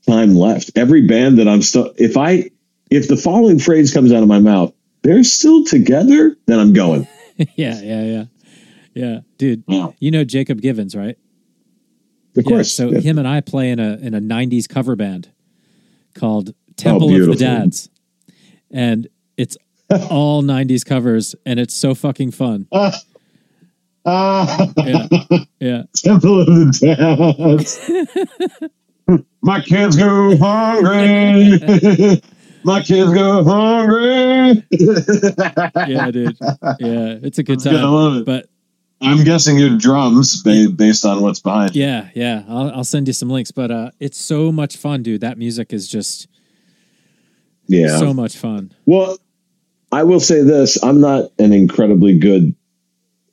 time left. Every band that I'm still if I if the following phrase comes out of my mouth, they're still together, then I'm going. yeah, yeah, yeah, yeah, dude. Wow. You know Jacob Givens, right? Of Yeah, course. so Yeah. him and I play in a in a '90s cover band called oh, Temple of the Oh. Dads, and it's all '90s covers, and it's so fucking fun. Ah, Yeah, yeah, Temple of the Dads. My kids go hungry. My kids go hungry. yeah, dude. Yeah, it's a good I love it. But I'm guessing your drums based on what's behind. yeah, yeah, I'll, I'll send you some links. But uh, it's so much fun, dude. That music is just Yeah. so much fun. Well, I will say this: I'm not an incredibly good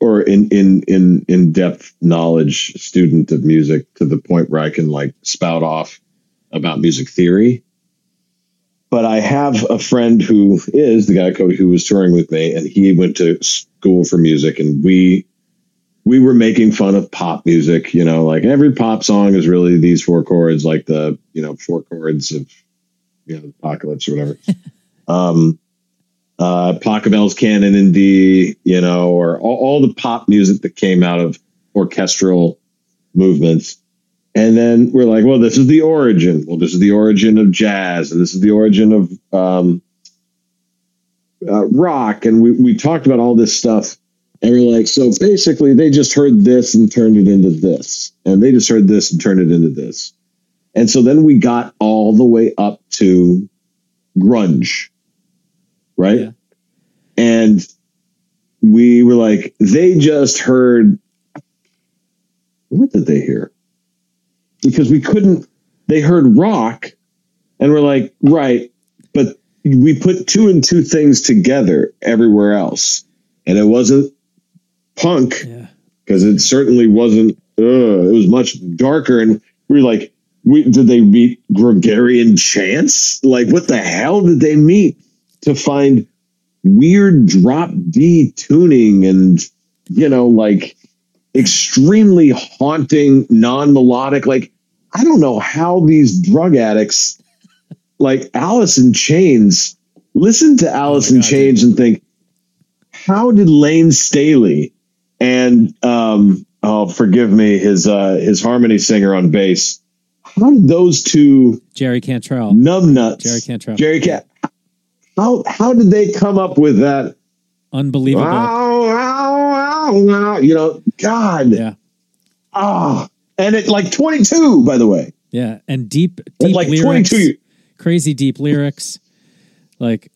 or in in in in depth knowledge student of music to the point where I can like spout off about music theory. But I have a friend who is the guy who was touring with me, and he went to school for music, and we we were making fun of pop music. You know, like every pop song is really these four chords, like the you know four chords of you know the apocalypse or whatever. um, uh, Pachelbel's Canon in D, you know, or all, all the pop music that came out of orchestral movements. And then we're like, well, this is the origin. Well, this is the origin of jazz, and this is the origin of um, uh, rock. And we, we talked about all this stuff. And we're like, so basically, they just heard this and turned it into this. And they just heard this and turned it into this. And so then we got all the way up to grunge, right? Yeah. And we were like, they just heard. What did they hear? Because we couldn't, they heard rock, and we're like, right, but we put two and two things together everywhere else. And it wasn't punk Yeah, because it certainly wasn't. Uh, it was much darker, and we were like, we, did they meet Gregorian chants? Like, what the hell did they meet to find weird drop D tuning and you know, like extremely haunting, non melodic? Like, I don't know how these drug addicts, like Alice in Chains, listen to Alice in God, Chains and think, how did Layne Staley and um, oh, forgive me, his uh, his harmony singer on bass. How did those two Jerry Cantrell. numbnuts, Jerry Cantrell. Jerry Cat, how how did they come up with that? Unbelievable. Wow, wow, wow, you know, God, Yeah. ah, and it like 22, by the way, Yeah. And deep, deep like lyrics, 22. crazy deep lyrics, like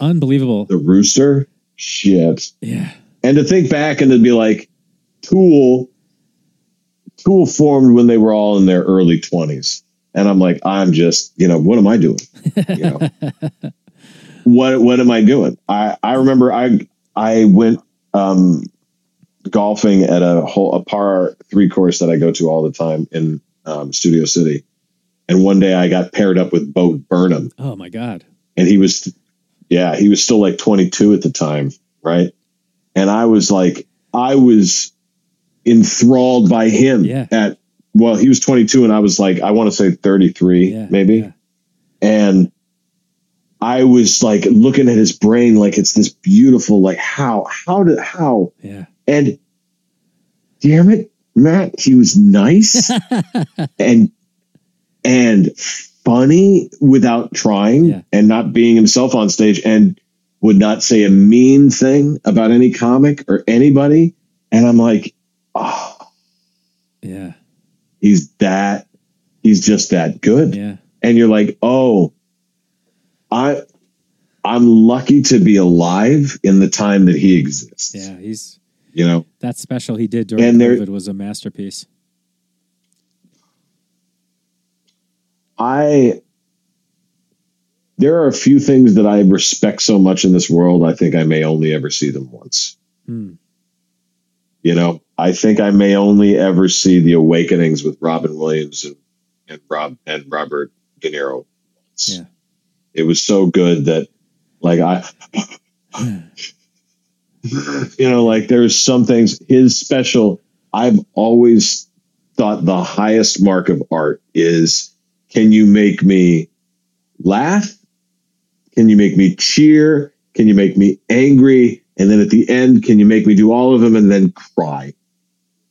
unbelievable. The Rooster, shit, Yeah. and to think back and to be like, Tool, Tool formed when they were all in their early 20s, and I'm like, I'm just, you know, what am I doing? You know, what what am I doing? I I remember I I went um golfing at a whole a par three course that I go to all the time in um, Studio City, and one day I got paired up with Bo Burnham, Oh my God. and he was yeah he was still like 22 at the time, right? And I was like I was enthralled by him Yeah. at well he was 22 and I was like I want to say 33 Yeah. maybe yeah. and I was like looking at his brain like it's this beautiful like how how did how Yeah. and damn it Matt he was nice and and funny without trying Yeah. and not being himself on stage and would not say a mean thing about any comic or anybody and I'm like oh Yeah. he's that he's just that good Yeah. and you're like, oh, I I'm lucky to be alive in the time that he exists. Yeah. He's You know, that special he did during And there- COVID was a masterpiece. I there are a few things that I respect so much in this world. I think I may only ever see them once. Hmm. You know, I think I may only ever see the awakenings with Robin Williams and, and Rob and Robert De Niro once. Yeah. It was so good that like I you know, like there's some things his special I've always thought the highest mark of art is can you make me laugh? Can you make me cheer? Can you make me angry? And then at the end, can you make me do all of them and then cry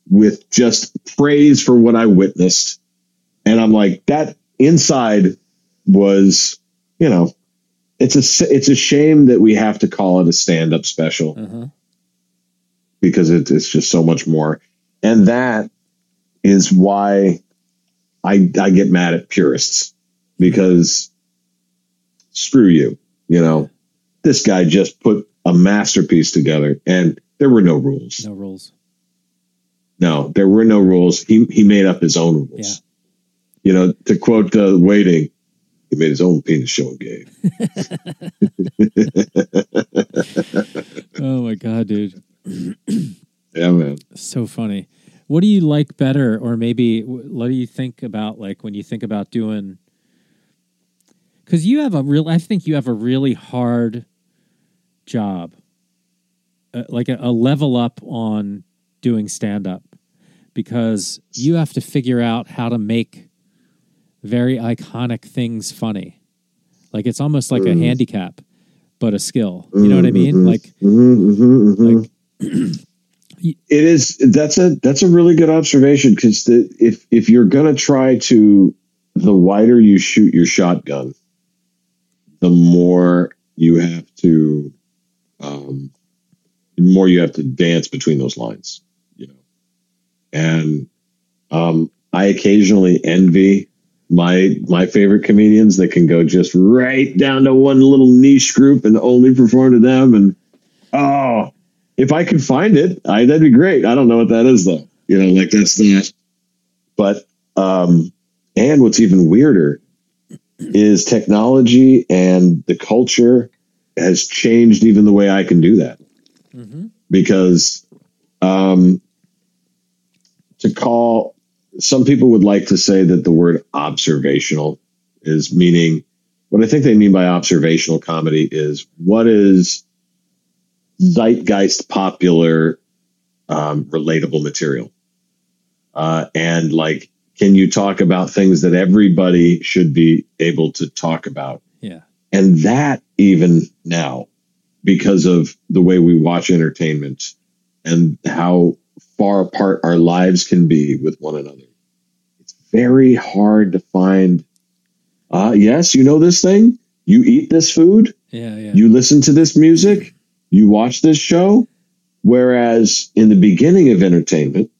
with just praise for what I witnessed? And I'm like, that inside was, you know, it's a it's a shame that we have to call it a stand up special Uh-huh. because it, it's just so much more. And that is why I I get mad at purists because screw you, you know. This guy just put a masterpiece together and there were no rules. No rules. No, there were no rules. He he made up his own rules. Yeah. You know, to quote uh, Waiting, he made his own penis show game. Oh my God, dude. Yeah, man. So funny. What do you like better, or maybe what do you think about like when you think about doing? Because you have a real, I think you have a really hard job, uh, like a, a level up on doing stand up, because you have to figure out how to make very iconic things funny. Like it's almost like a Mhm. handicap, but a skill. You know what I mean? Mhm. Like Mhm, mhm, mhm. Like- it is that's a that's a really good observation because if if you're gonna try to the wider you shoot your shotgun the more you have to um the more you have to dance between those lines you know and um i occasionally envy my my favorite comedians that can go just right down to one little niche group and only perform to them and oh if I could find it, I, that'd be great. I don't know what that is though. You know, like that's not. But um, and what's even weirder is technology and the culture has changed even the way I can do that Mhm. because um, to call some people would like to say that the word observational is meaning what I think they mean by observational comedy is what is zeitgeist popular um, relatable material? Uh, and like can you talk about things that everybody should be able to talk about? Yeah, and that even now because of the way we watch entertainment and how far apart our lives can be with one another it's very hard to find uh yes you know this thing you eat this food yeah, yeah. you listen to this music, you watch this show, Whereas in the beginning of entertainment,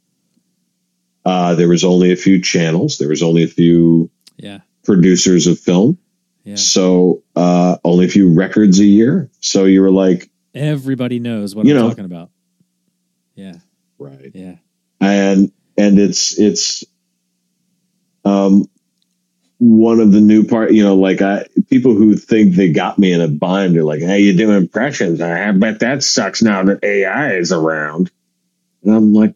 uh, there was only a few channels, there was only a few Yeah. producers of film, Yeah. so uh, only a few records a year. So you were like, Everybody knows what You I'm know. talking about. Yeah. Right, Yeah. and and it's it's um one of the new part you know like i people who think they got me in a bind are like hey you do impressions. I bet that sucks now that ai is around. And i'm like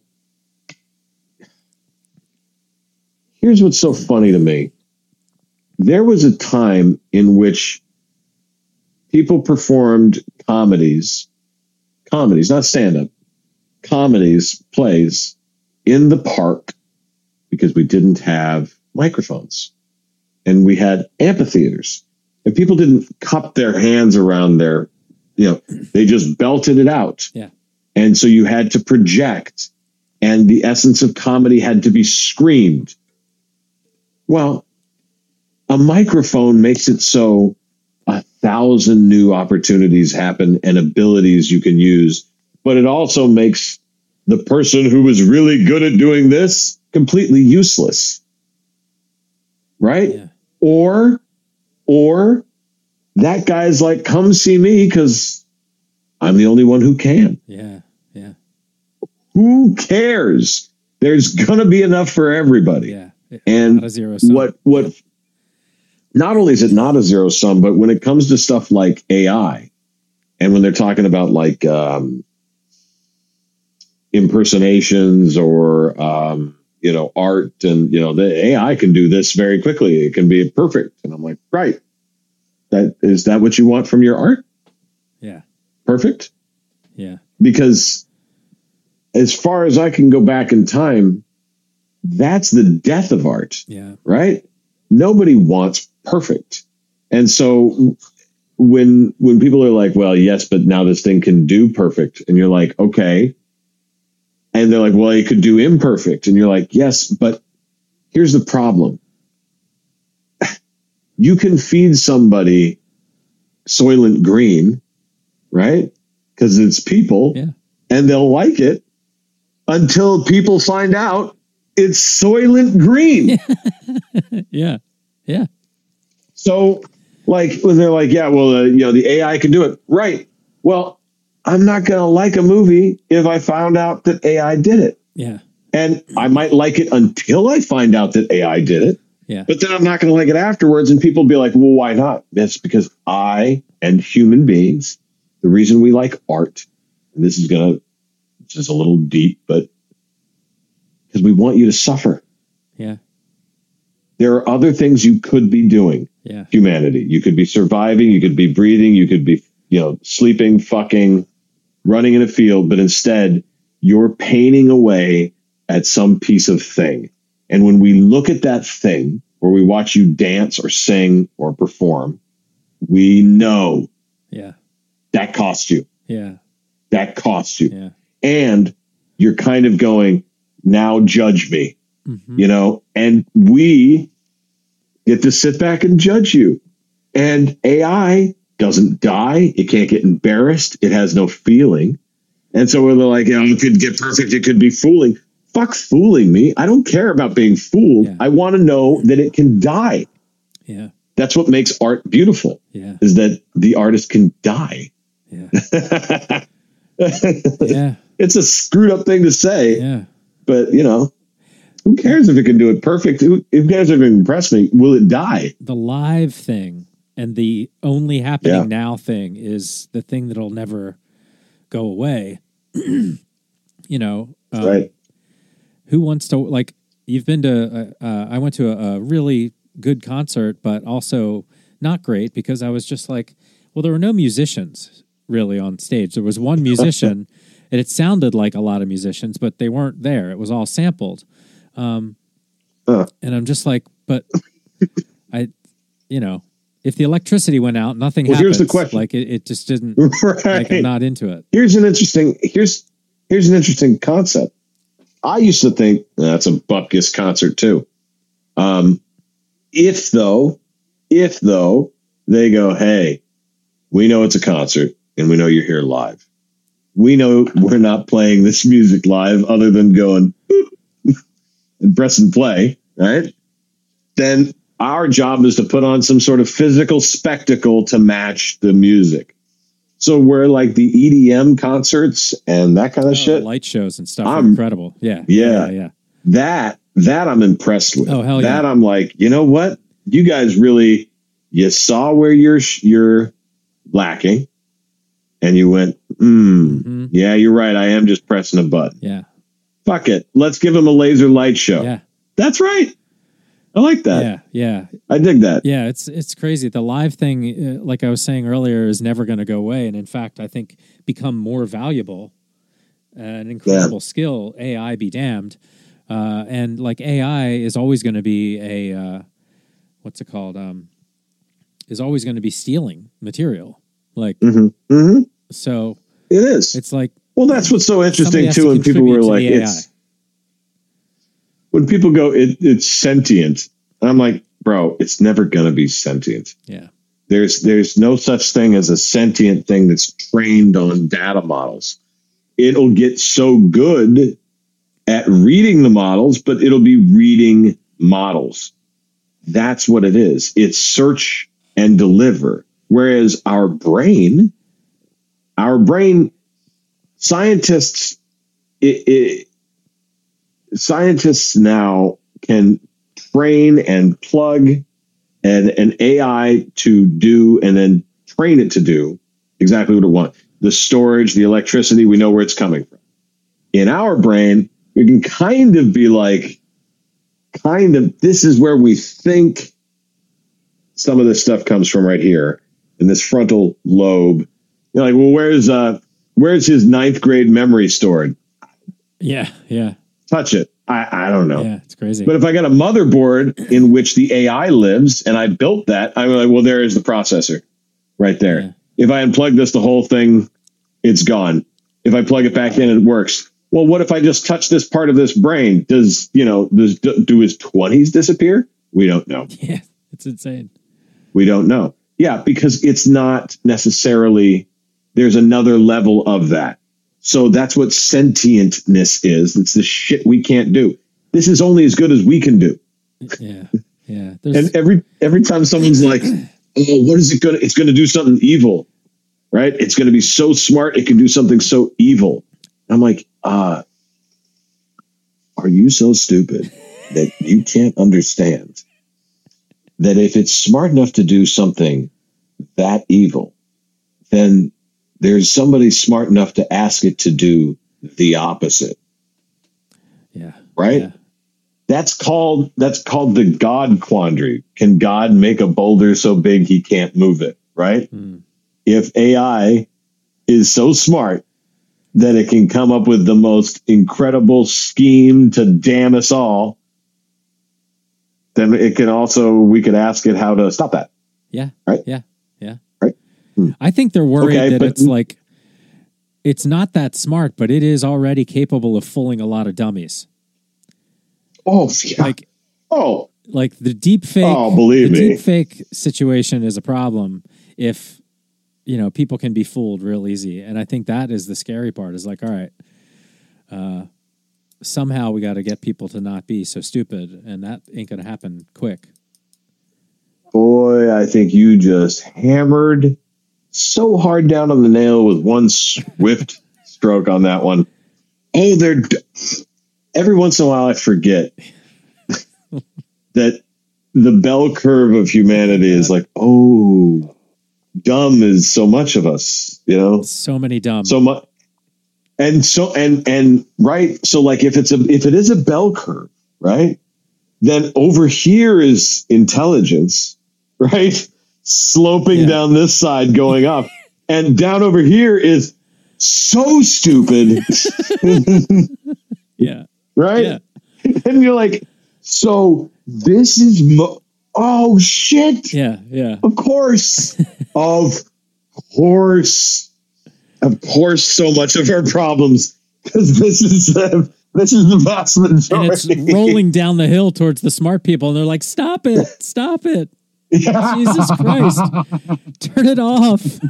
here's what's so funny to me. There was a time in which people performed comedies comedies not stand-up comedies plays in the park because we didn't have microphones. And we had amphitheaters. And people didn't cup their hands around their you know they just belted it out. Yeah. and so you had to project and the essence of comedy had to be screamed. Well a microphone makes it so a thousand new opportunities happen and abilities you can use but it also makes the person who was really good at doing this completely useless right Yeah. or or that guy's like come see me because i'm the only one who can Yeah. Yeah. who cares there's gonna be enough for everybody Yeah. and Not a zero sum. what what not only is it not a zero sum but when it comes to stuff like ai and when they're talking about like um, impersonations or um, you know art and you know the ai can do this very quickly it can be perfect and i'm like right that is that what you want from your art Yeah. perfect Yeah. because as far as i can go back in time that's the death of art Yeah. right? Nobody wants perfect. And so when when people are like, well, yes, but now this thing can do perfect, and you're like, okay. And they're like, well, it could do imperfect. And you're like, yes, but here's the problem. You can feed somebody Soylent Green, right? Because it's people Yeah. and they'll like it until people find out it's Soylent Green. Yeah. Yeah. So, like, when they're like, yeah, well, uh, you know, the AI can do it. Right. Well, I'm not going to like a movie if I found out that AI did it. Yeah. And I might like it until I find out that AI did it. Yeah. But then I'm not going to like it afterwards. And people be like, well, why not? It's because I and human beings, the reason we like art, and this is going to, this is a little deep, but because we want you to suffer. Yeah. There are other things you could be doing Yeah. humanity. You could be surviving, you could be breathing, you could be, you know, sleeping, fucking, running in a field, but instead you're painting away at some piece of thing. And when we look at that thing, or we watch you dance or sing or perform, we know Yeah. that cost you. Yeah. That cost you. Yeah. And you're kind of going, now judge me. Mhm. you know, and we get to sit back and judge you. And AI doesn't die. It can't get embarrassed. It has no feeling. And so we're like, you know, it could get perfect. It could be fooling. Fuck fooling me. I don't care about being fooled. Yeah. I want to know that it can die. Yeah. That's what makes art beautiful Yeah. is that the artist can die. Yeah. yeah. it's a screwed up thing to say, Yeah. but you know, who cares if it can do it perfect? Who, who cares if it can impress me? Will it die? The live thing and the only happening Yeah. now thing is the thing that'll never go away. you know, um, right. who wants to like you've been to uh, uh, i went to a, a really good concert but also not great because i was just like well there were no musicians really on stage there was one musician and it sounded like a lot of musicians but they weren't there it was all sampled um, Huh. and i'm just like but i you know if the electricity went out nothing Well, happens here's the question. like it, it just didn't right. like i'm not into it here's an interesting here's here's an interesting concept. I used to think that's a Bupkis concert too. Um, if though, if though they go, hey, we know it's a concert and we know you're here live. we know we're not playing this music live other than going and press and play, right? Then our job is to put on some sort of physical spectacle to match the music. So where like the EDM concerts and that kind of Oh, shit, light shows and stuff I'm- incredible. Yeah, Yeah. yeah. that that I'm impressed with. Oh, hell yeah. That I'm like, you know what? You guys really you saw where you're you're lacking, and you went, hmm, Mhm. yeah, you're right. I am just pressing a button. Yeah, Fuck it. Let's give them a laser light show. yeah, That's right. I like that. yeah, yeah, I dig that. yeah. It's it's crazy. The live thing, uh, like I was saying earlier, is never going to go away, and in fact, I think become more valuable. An incredible skill. AI be damned. Uh, and like AI is always going to be a uh, what's it called? Um, is always going to be stealing material. Like hmm hmm so, It is. it's like well, that's what's so interesting too. to When people were like, it's when people go, it, it's sentient. And I'm like, bro, it's never gonna be sentient. yeah, There's there's no such thing as a sentient thing that's trained on data models. It'll get so good at reading the models, but it'll be reading models. That's what it is. It's search and deliver. Whereas our brain, our brain, scientists, it, it, scientists now can train and plug an, an AI to do and then train it to do exactly what it wants. The storage, the electricity, we know where it's coming from. In our brain, we can kind of be like, kind of, this is where we think some of this stuff comes from right here in this frontal lobe. You're like, well, where's uh where's his ninth grade memory stored? yeah, yeah, Touch it. I, I don't know. yeah. It's crazy. But if I got a motherboard in which the AI lives and I built that, I'm like, well, there is the processor right there. Yeah. If I unplug this, the whole thing, it's gone. If I plug it back in, it works. Well, what if I just touch this part of this brain? Does, you know, does, do his 20s disappear? We don't know. yeah, it's insane. We don't know. Yeah, because it's not necessarily, there's another level of that. So that's what sentientness is. It's the shit we can't do. This is only as good as we can do. Yeah, yeah. There's, And every every time someone's like, "Oh, what is it going to? It's going to do something evil, right? It's going to be so smart. It can do something so evil." I'm like, uh, are you so stupid that you can't understand that if it's smart enough to do something that evil, then there's somebody smart enough to ask it to do the opposite, yeah, right? Yeah. That's called that's called the God quandary. Can God make a boulder so big he can't move it? Right? Mm. If AI is so smart that it can come up with the most incredible scheme to damn us all, then it can also we could ask it how to stop that. Yeah. Right? Yeah. Hmm. I think they're worried Okay, that but- it's like it's not that smart, but it is already capable of fooling a lot of dummies. Oh, yeah. Like oh, like the deep fake Oh, believe the me. deep fake situation is a problem if you know people can be fooled real easy. And I think that is the scary part is like, all right, uh somehow we got to get people to not be so stupid and that ain't gonna happen quick. boy, I think you just hammered so hard down on the nail with one swift stroke on that one. Oh, they're every once in a while I forget that the bell curve of humanity is like, oh, dumb is so much of us, you know, So many dumb. so much. And so, and, and right. So like if it's a, if it is a bell curve, right, then over here is intelligence, right? Sloping Yeah. down this side going up and down over here is so stupid, yeah. right? Yeah. And you're like, so this is, mo- oh shit. Yeah. Yeah. Of course. of course. Of course, so much of our problems because this is the this is the vast And it's rolling down the hill towards the smart people, and they're like, "Stop it! Stop it! Jesus Christ! Turn it off!"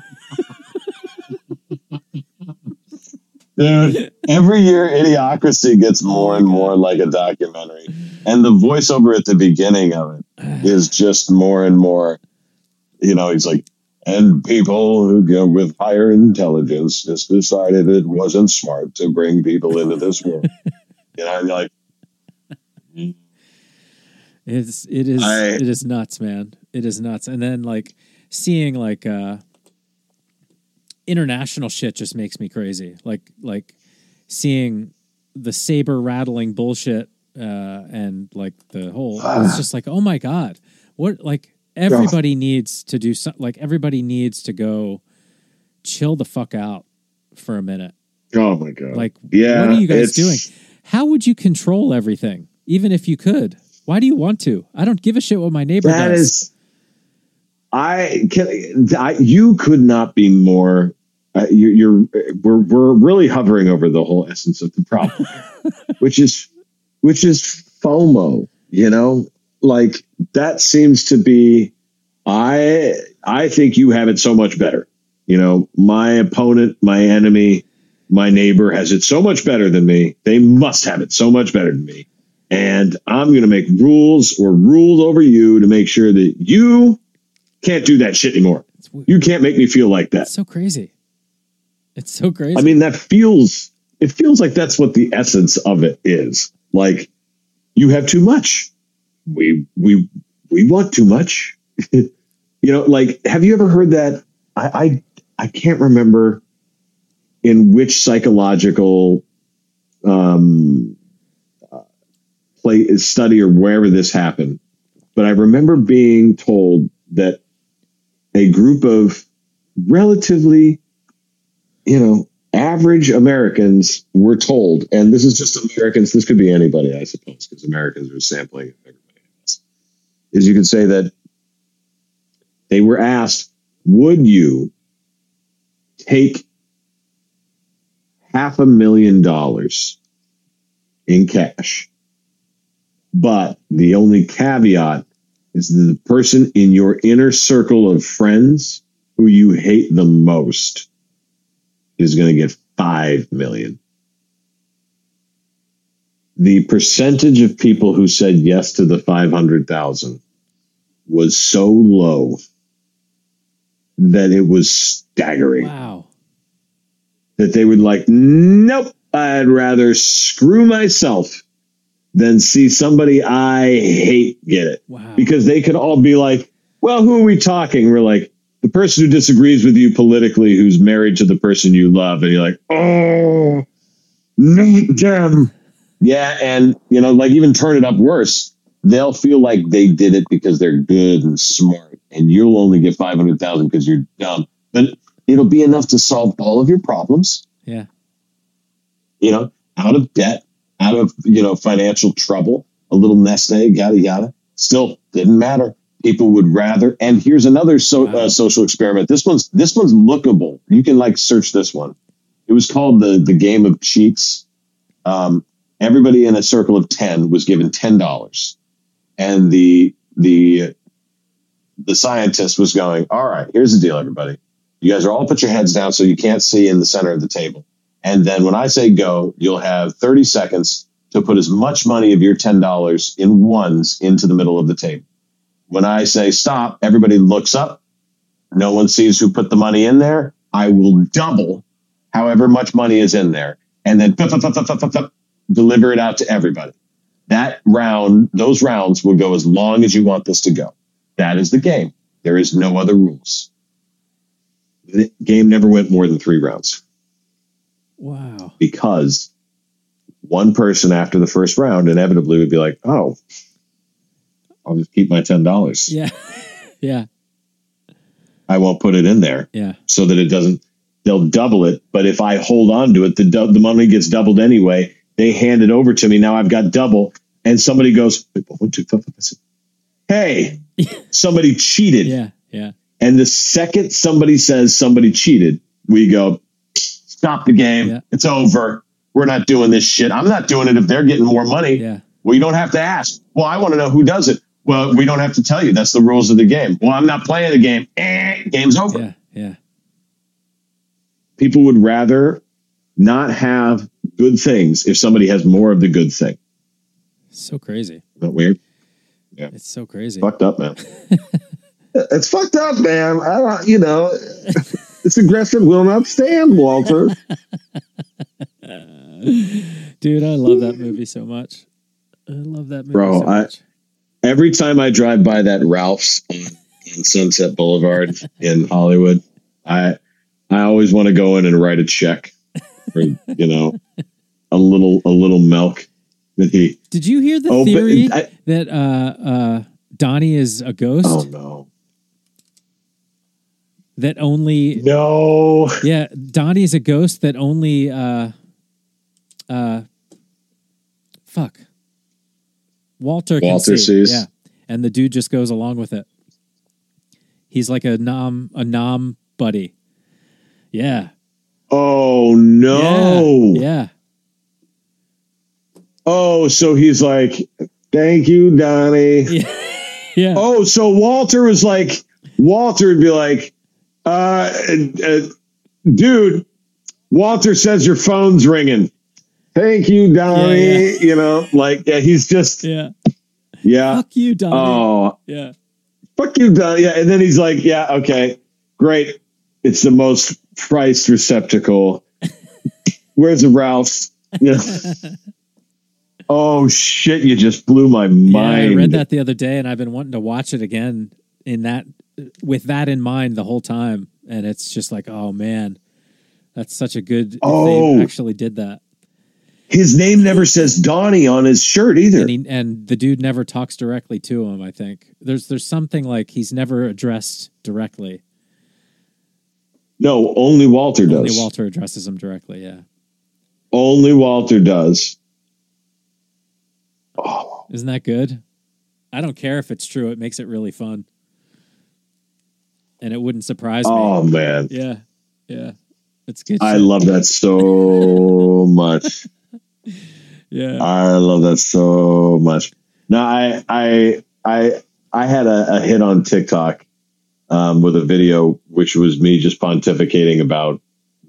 Dude, every year Idiocracy gets more and more like a documentary. And the voiceover at the beginning of it is just more and more, you know, he's like, and people who go with higher intelligence just decided it wasn't smart to bring people into this world. you know, and you're like, It's it is I- it is nuts, man. It is nuts. And then like seeing like uh international shit just makes me crazy. Like like seeing the saber rattling bullshit uh and like the whole it's just like oh my god. What like everybody needs to do some like everybody needs to go chill the fuck out for a minute. oh my God. Like yeah, what are you guys doing? How would you control everything even if you could? Why do you want to? I don't give a shit what my neighbor That does. is, I can. I, you could not be more. Uh, you, you're. We're we're really hovering over the whole essence of the problem, which is which is FOMO. You know, like that seems to be. I I think you have it so much better. You know, my opponent, my enemy, my neighbor has it so much better than me. They must have it so much better than me and I'm going to make rules or rules over you to make sure that you can't do that shit anymore. You can't make me feel like that. it's so crazy. It's so crazy. I mean, that feels, it feels like that's what the essence of it is. Like you have too much. We, we, we want too much. you know, like, have you ever heard that? I, I, I can't remember in which psychological, um, play study or wherever this happened, but I remember being told that a group of relatively, you know, average Americans were told, and this is just Americans, this could be anybody, I suppose, because Americans are sampling everybody else, is you could say that they were asked, would you take half a million dollars in cash? But the only caveat is the person in your inner circle of friends who you hate the most is going to get 5 million. The percentage of people who said yes to the 500,000 was so low that it was staggering wow. that they would like, nope, I'd rather screw myself than see somebody I hate get it. Wow. Because they could all be like, well, who are we talking? We're like, the person who disagrees with you politically, who's married to the person you love. And you're like, oh, not them. Yeah. And, you know, like even turn it up worse. They'll feel like they did it because they're good and smart, and you'll only get 500,000 because you're dumb. But it'll be enough to solve all of your problems yeah. you know, out of debt, out of, you know, financial trouble, a little nest egg, yada, yada. Still didn't matter. People would rather, and here's another so, uh, social experiment. This one's, this one's lookable. You can like search this one. It was called the, the game of cheats. Um, everybody in a circle of 10 was given $10 and the, the, the scientist was going, all right, here's the deal, everybody. You guys are all put your heads down so you can't see in the center of the table. And then when I say go, you'll have 30 seconds to put as much money of your $10 in ones into the middle of the table. When I say stop, everybody looks up. No one sees who put the money in there. I will double however much money is in there and then deliver it out to everybody. That round, those rounds will go as long as you want this to go. That is the game. There is no other rules. The game never went more than three rounds Wow. because one person after the first round inevitably would be like, "Oh, I'll just keep my ten dollars. Yeah. yeah. I won't put it in there Yeah. so that it doesn't. They'll double it, but if I hold on to it, the the money gets doubled anyway. They hand it over to me. Now I've got double, and somebody goes, "Wait, one, two, five, five, six." "Hey, somebody cheated." Yeah. Yeah. And the second somebody says somebody cheated, we go, stop the game. Yeah. It's over. We're not doing this shit. I'm not doing it if they're getting more money. Yeah. Well, you don't have to ask. Well, I want to know who does it. Well, we don't have to tell you. That's the rules of the game. Well, I'm not playing the game. Eh, game's over. Yeah. Yeah. People would rather not have good things if somebody has more of the good thing. So crazy. Isn't that weird? Yeah. It's so crazy. Fucked up, man. it's fucked up, man. I don't, you know, this aggression will not stand, Walter. Dude, I love that movie so much. I love that movie Bro, so I- Every time I drive by that Ralph's on, on Sunset Boulevard in Hollywood, I I always want to go in and write a check for you know a little a little milk that he. Did you hear the Oh, but theory I- that uh, uh, Donnie is a ghost? Oh no, That only no! yeah, Donnie is a ghost that only uh, uh, fuck. Walter can Walter see. sees. Yeah, and the dude just goes along with it. He's like a nom a nom buddy. Yeah. Oh no! Yeah. yeah. Oh, so he's like, "Thank you, Donnie." Yeah. Oh, so Walter was like, Walter would be like, uh, uh, dude, Walter says your phone's ringing. Thank you, Donnie. Yeah, yeah. You know, like, yeah, he's just, Yeah. yeah. Fuck you, Donnie. Oh, Yeah. fuck you, Donnie. Yeah. And then he's like, yeah, okay, great. It's the most priced receptacle. Where's the Ralph's? Yeah. oh, shit. You just blew my Yeah, mind. I read that the other day, and I've been wanting to watch it again in that with that in mind the whole time. And it's just like, oh man, that's such a good. Oh. they actually did that, His name never says Donnie on his shirt either. and he, and the dude never talks directly to him. I think there's there's something like he's never addressed directly. No, only Walter does. Only Walter addresses him directly. Yeah, Only Walter does. Oh, isn't that good? I don't care if it's true. It makes it really fun, and it wouldn't surprise me. oh man, Yeah, yeah, it's good. I love that so much. Yeah, I love that so much. Now, I I I I had a, a hit on TikTok um, with a video which was me just pontificating about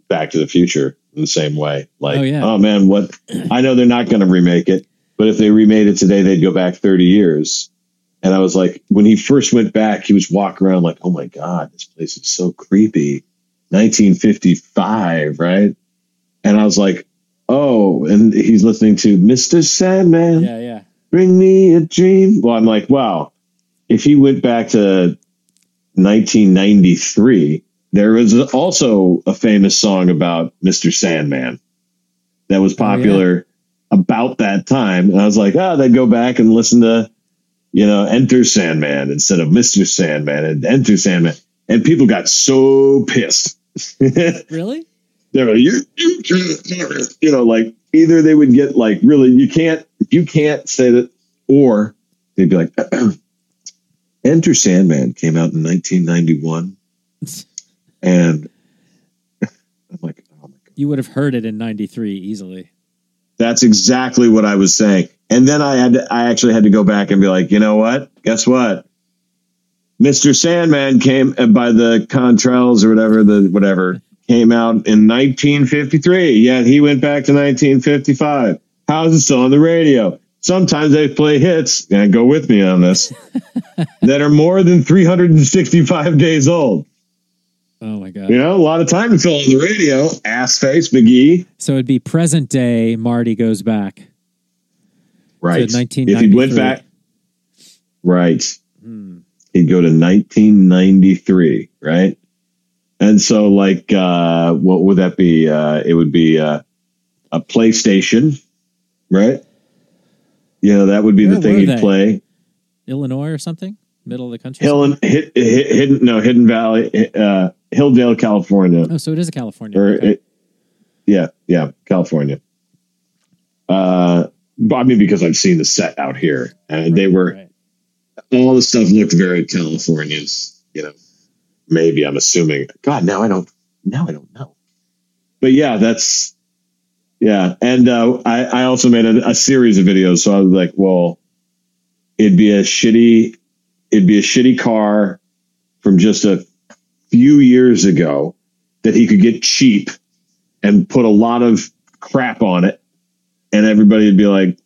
Back to the Future in the same way. Like, Oh, oh, man, what? I know they're not going to remake it, but if they remade it today, they'd go back thirty years. And I was like, when he first went back, he was walking around like, oh my god, this place is so creepy. 1955, right? And I was like, oh, and he's listening to Mr. Sandman yeah, yeah. bring me a dream. Well, I'm like, wow. If he went back to 1993, there was also a famous song about Mr. Sandman that was oh, popular about that time. And I was like, ah, oh, they'd go back and listen to, you know, Enter Sandman instead of Mr. Sandman and Enter Sandman. And people got so pissed. Really? they were like, you, you, can't," you know, like either they would get like really, you can't, you can't say that, or they'd be like, Enter Sandman came out in 1991, and I'm like, oh my god, You would have heard it in '93 easily. that's exactly what I was saying. And then I had, to, I actually had to go back and be like, you know what? Guess what? Mr. Sandman came uh, by the Contrails or whatever the whatever came out in 1953. Yet he went back to 1955. How's it still on the radio? Sometimes they play hits, and go with me on this, that are more than 365 days old. Oh my god! You know, a lot of times it's still on the radio. Ass face McGee. So it'd be present day. Marty goes back. Right. If he went back, right. Hmm. he'd go to 1993, right? And so, like, uh, what would that be? Uh, it would be uh, a PlayStation, right? You know, that would be Where the thing he'd they? play. Illinois or something, middle of the country. Hill and hit, hit, hidden, no, Hidden Valley, uh, Hilldale, California. Oh, so it is a California. or Okay. it, yeah, yeah, California. Uh, I mean, because I've seen the set out here, and they were right. all the stuff looked very Californian. You know, maybe I'm assuming. God, now I don't. Now I don't know. But yeah, that's yeah. And uh, I I also made a, a series of videos, so I was like, well, it'd be a shitty, it'd be a shitty car from just a few years ago that he could get cheap and put a lot of crap on it, and everybody would be like,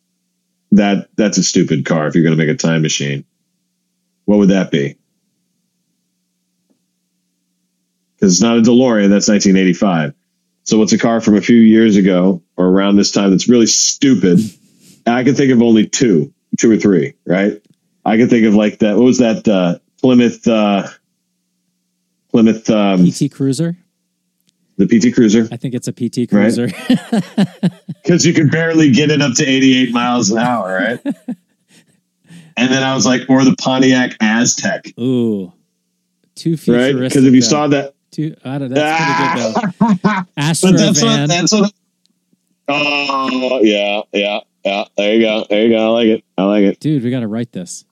"That that's a stupid car. If you're going to make a time machine, what would that be?" Because it's not a DeLorean. That's 1985. So what's a car from a few years ago or around this time that's really stupid? I can think of only two, two or three, right? I can think of like that. What was that? Uh, Plymouth, uh, Plymouth, um, PT Cruiser. The PT Cruiser, I think it's a PT Cruiser. because you can barely get it up to 88 miles an hour, right? and then I was like, or the Pontiac Aztek, Ooh, too right? futuristic. Because if you though. saw that, Too, I don't. That's pretty good though. Astro but that's van. what that's what. Oh yeah, yeah, yeah. There you go, there you go. I like it. I like it. Dude, we got to write this.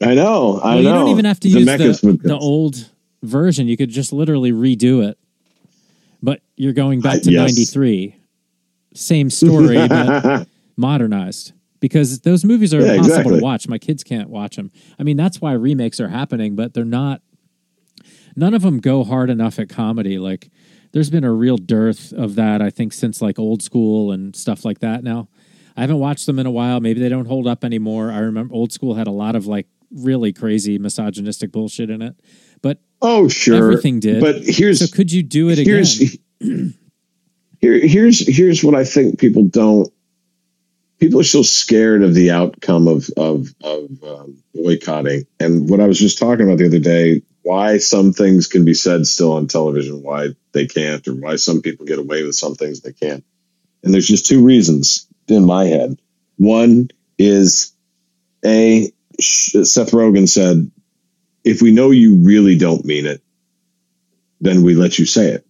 I know. I Well, know. you don't even have to The use the, the old version. You could just literally redo it. But you're going back Uh, to yes. 93. Same story, but modernized. Because those movies are Yeah, impossible exactly. to watch. My kids can't watch them. I mean, that's why remakes are happening, but they're not, none of them go hard enough at comedy. Like, there's been a real dearth of that, I think, since like old school and stuff like that now. I haven't watched them in a while. Maybe they don't hold up anymore. I remember old school had a lot of like really crazy misogynistic bullshit in it. Oh, sure. Everything did. But here's so could you do it again? here's here here's here's what I think people don't. People are so scared of the outcome of of of um, boycotting, and what I was just talking about the other day. Why some things can be said still on television, why they can't, or why some people get away with some things they can't. And there's just two reasons in my head. One is a Seth Rogen said, if we know you really don't mean it, then we let you say it.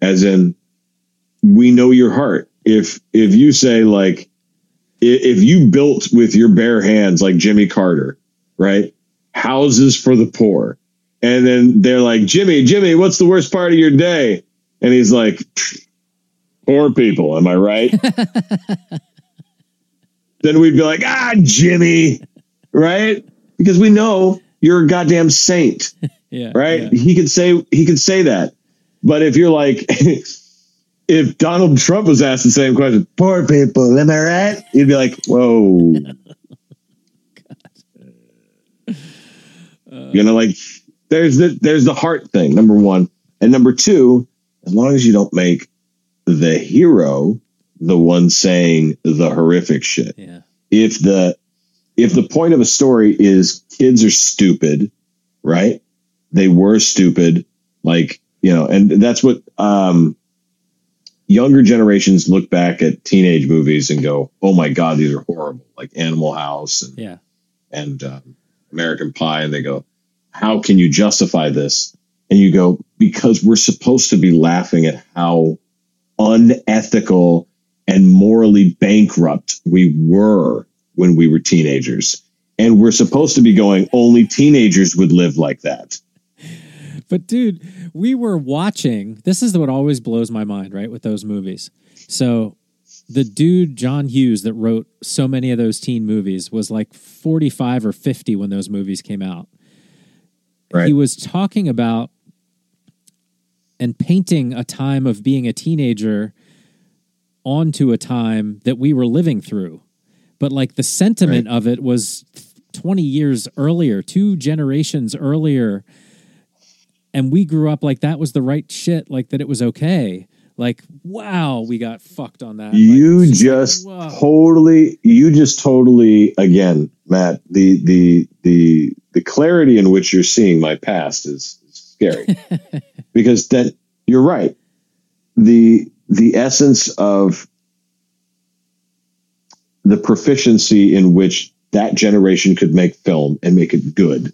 As in, we know your heart. If if you say like, if you built with your bare hands like Jimmy Carter, right, houses for the poor, and then they're like, Jimmy, Jimmy, what's the worst part of your day? And he's like, poor people. Am I right? then we'd be like, ah, Jimmy, right? Because we know you're a goddamn saint yeah, right? yeah. He could say he could say that, but if you're like, if Donald Trump was asked the same question, poor people, am I right? You'd be like, whoa. you know, like there's the there's the heart thing. Number one, and number two, as long as you don't make the hero the one saying the horrific shit yeah. if the if the point of a story is kids are stupid, right? They were stupid, like you know, and that's what um, younger generations look back at teenage movies and go, "Oh my god, these are horrible!" Like Animal House and Yeah. and um, American Pie, and they go, "How can you justify this?" And you go, "Because we're supposed to be laughing at how unethical and morally bankrupt we were when we were teenagers." And we're supposed to be going, only teenagers would live like that. But dude, we were watching. This is what always blows my mind, right? With those movies. So the dude John Hughes that wrote so many of those teen movies was like 45 or 50 when those movies came out. Right. He was talking about and painting a time of being a teenager onto a time that we were living through. But like the sentiment of it was 20 years earlier, two generations earlier. And we grew up like that was the right shit, like that it was okay. Like, wow, we got fucked on that. You it's just whoa. totally you just totally again matt the the the the clarity in which you're seeing my past is, is scary because that you're right the the essence of the proficiency in which that generation could make film and make it good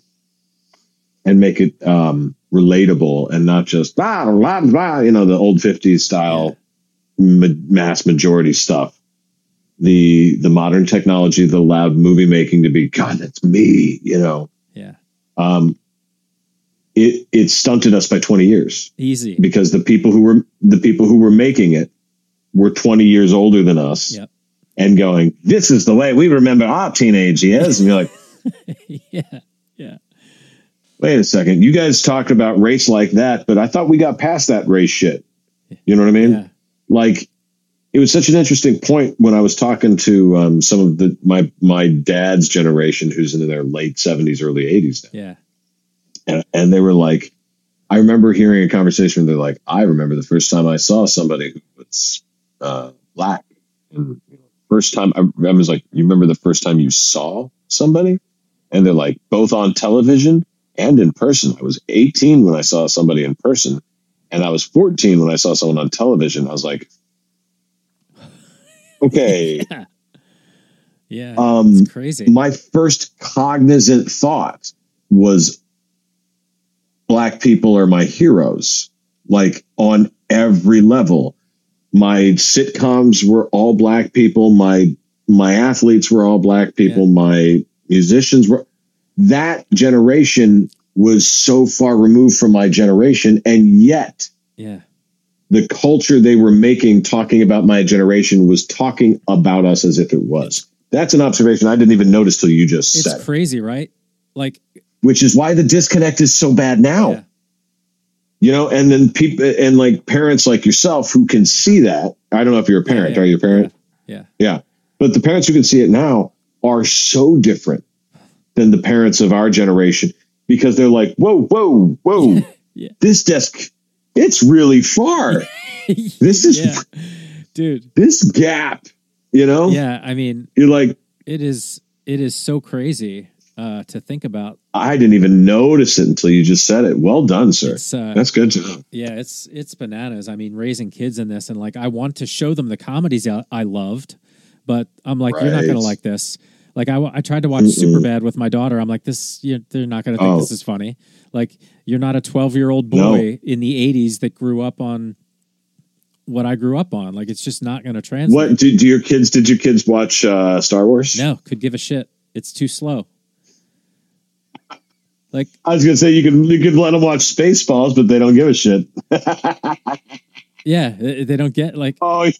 and make it um relatable and not just blah, blah, blah, you know the old 50s style ma- mass majority stuff. The the modern technology that allowed movie making to be God, that's me, you know. Yeah. Um, it it stunted us by twenty years Easy. because the people who were the people who were making it were twenty years older than us Yep. And going, "This is the way we remember our teenage years." And you're like, yeah. Yeah. "Wait a second, you guys talked about race like that, but I thought we got past that race shit." You know what I mean? Yeah. like it was such an interesting point when I was talking to um, some of the my my dad's generation, who's in their late seventies, early eighties now, Yeah. and, and they were like, I remember hearing a conversation. Where they're like, I remember the first time I saw somebody who was uh, black, and you know, first time I, I was like, you remember the first time you saw somebody, and they're like, both on television and in person. I was 18 when I saw somebody in person, and I was 14 when I saw someone on television. I was like, okay. Yeah. Yeah. Um, crazy. my first cognizant thought was black people are my heroes like on every level my sitcoms were all black people my my athletes were all black people Yeah. my musicians were that generation was so far removed from my generation and yet yeah. the culture they were making talking about my generation was talking about us as if it was that's an observation i didn't even notice till you just It's said it, crazy, right? Like, which is why the disconnect is so bad now yeah. You know and then people and like parents like yourself who can see that i don't know if you're a parent yeah, are you a parent Yeah. yeah but the parents who can see it now are so different than the parents of our generation because they're like whoa whoa whoa Yeah. this desk it's really far this is yeah. Dude. this gap you know Yeah. I mean, you're like it is, it is so crazy uh, to think about. i didn't even notice it until you just said it well done sir uh, that's good to know Yeah, it's it's bananas. I mean, raising kids in this, and like, I want to show them the comedies I, I loved, but I'm like, you're not gonna like this. Like, I, I tried to watch Mm-mm. Superbad with my daughter. I'm like, this, you they're not gonna think Oh. this is funny. Like, you're not a 12 year old No. boy in the 80s that grew up on what I grew up on. Like, it's just not gonna translate. what do, do your kids did your kids watch uh star wars No, could give a shit. It's too slow. Like, I was gonna say you could you could let them watch Spaceballs, but they don't give a shit. yeah, they they don't get like Oh,